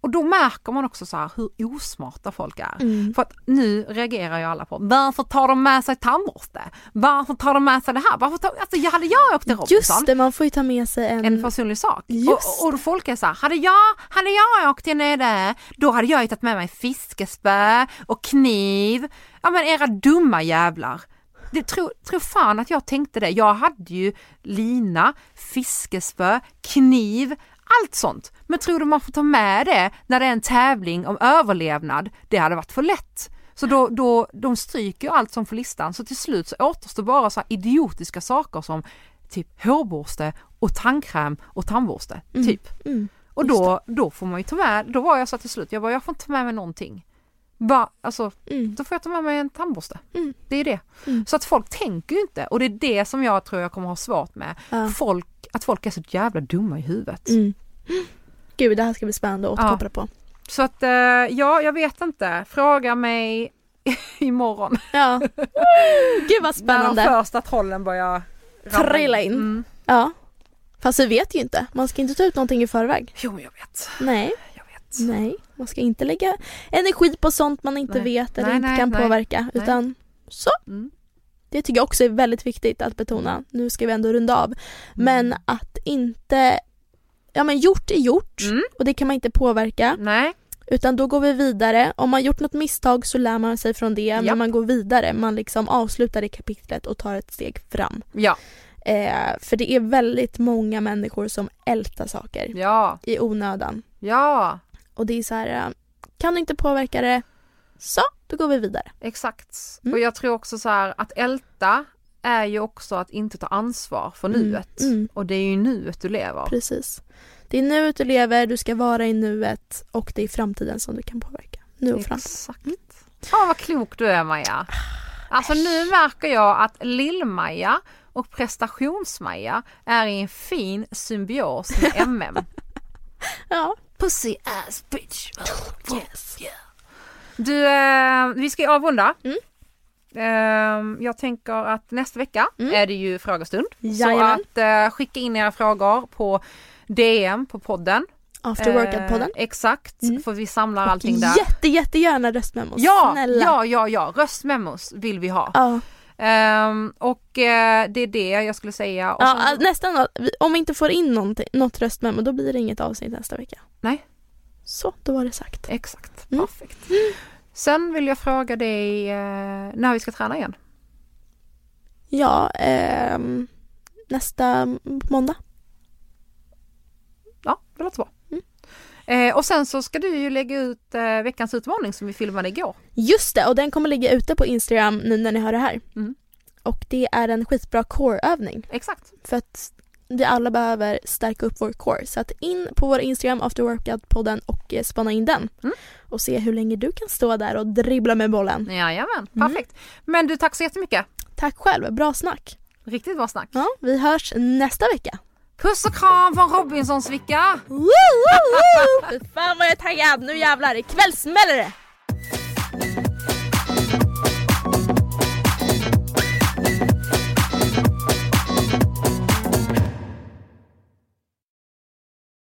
och då märker man också så här hur osmarta folk är. Mm. För att nu reagerar ju alla på, varför tar de med sig tandborste? Varför tar de med sig det här? Varför tar, alltså hade jag åkt till Robinson, Just det, man får ju ta med sig en... en personlig sak. Just Och, och folk är så här, hade jag, hade jag åkt till nere, då hade jag ju tagit med mig fiskespö och kniv. Ja men era dumma jävlar. Det tror, tror fan att jag tänkte det. Jag hade ju lina, fiskespö, kniv, allt sånt. Men tror du man får ta med det när det är en tävling om överlevnad? Det hade varit för lätt. Så då, då, de stryker ju allt som på listan så till slut så återstår bara så idiotiska saker som typ hårborste och tandkräm och tandborste. Mm. Typ. Mm. Och då, då får man ju ta med, då var jag så till slut, jag bara jag får inte ta med mig någonting. Bara, alltså, Mm. då får jag ta med mig en tandborste. Mm. Det är det. Mm. Så att folk tänker ju inte och det är det som jag tror jag kommer ha svårt med. Ja. Folk, att folk är så jävla dumma i huvudet. Mm. Gud, det här ska bli spännande att Ja. återkoppla på. Så att eh, ja, jag vet inte. Fråga mig imorgon. Ja. Gud vad När de spännande. första trollen börjar Trilla in. Mm. Ja. Fast vi vet ju inte. Man ska inte ta ut någonting i förväg. Jo, men jag vet. Nej. Nej. Man ska inte lägga energi på sånt man inte Nej. vet eller Nej, inte nej, kan påverka. Utan så. Mm. Det tycker jag också är väldigt viktigt att betona. Nu ska vi ändå runda av. Men att inte... Ja men gjort är gjort Mm. och det kan man inte påverka. Nej, Utan då går vi vidare. Om man gjort något misstag så lär man sig från det. Japp. Men man går vidare. Man liksom avslutar det kapitlet och tar ett steg fram. ja, Eh, för det är väldigt många människor som ältar saker ja, i onödan. ja, Och det är så här, eh, kan du inte påverka det, så då går vi vidare. exakt. Mm. Och jag tror också så här att älta är ju också att inte ta ansvar för Mm, nuet. mm. Och det är ju nuet du lever. Precis. Det är nuet du lever, du ska vara i nuet och det är framtiden som du kan påverka. Nu och framtid. Exakt. Ja vad klok du är Maja. Alltså nu märker jag att Lill-Maja och Prestations-Maja är i en fin symbios med MM. Ja. Pussy ass bitch. Yes. Du, eh, vi ska ju avrunda. Mm. Eh, jag tänker att nästa vecka Mm. är det ju frågestund. Jajamän. Så att eh, skicka in era frågor på DM på podden. After workout-podden. Eh, exakt, Mm. för vi samlar Och allting där. jätte, jättegärna röstmemos. Ja, Snälla. ja, ja, ja, röstmemos vill vi ha. Ja. Ehm, och eh, det är det jag skulle säga. Och Ja, sen- nästan om vi inte får in någonting, något röstmemo då blir det inget avsnitt nästa vecka. Nej. Så, då var det sagt. Exakt, Mm. perfekt. Sen vill jag fråga dig eh, när vi ska träna igen. Ja, ehm, nästa måndag. Ja, det låter bra. Mm. Eh, och sen så ska du ju lägga ut eh, veckans utmaning som vi filmade igår. Just det, och den kommer ligga ute på Instagram nu när ni hör det här. Mm. Och det är en skitbra core-övning. Exakt. För att vi alla behöver stärka upp vår core. Så att in på vår Instagram, After Workout-podden och eh, spana in den. Mm. Och se hur länge du kan stå där och dribbla med bollen. Jajamän, Mm. perfekt. Men du, tack så jättemycket. Tack själv, bra snack. Riktigt bra snack. Ja, vi hörs nästa vecka. Puss och kram från Robinsons vecka. Fy fan vad jag är taggad, nu jävlar, ikväll smäller det!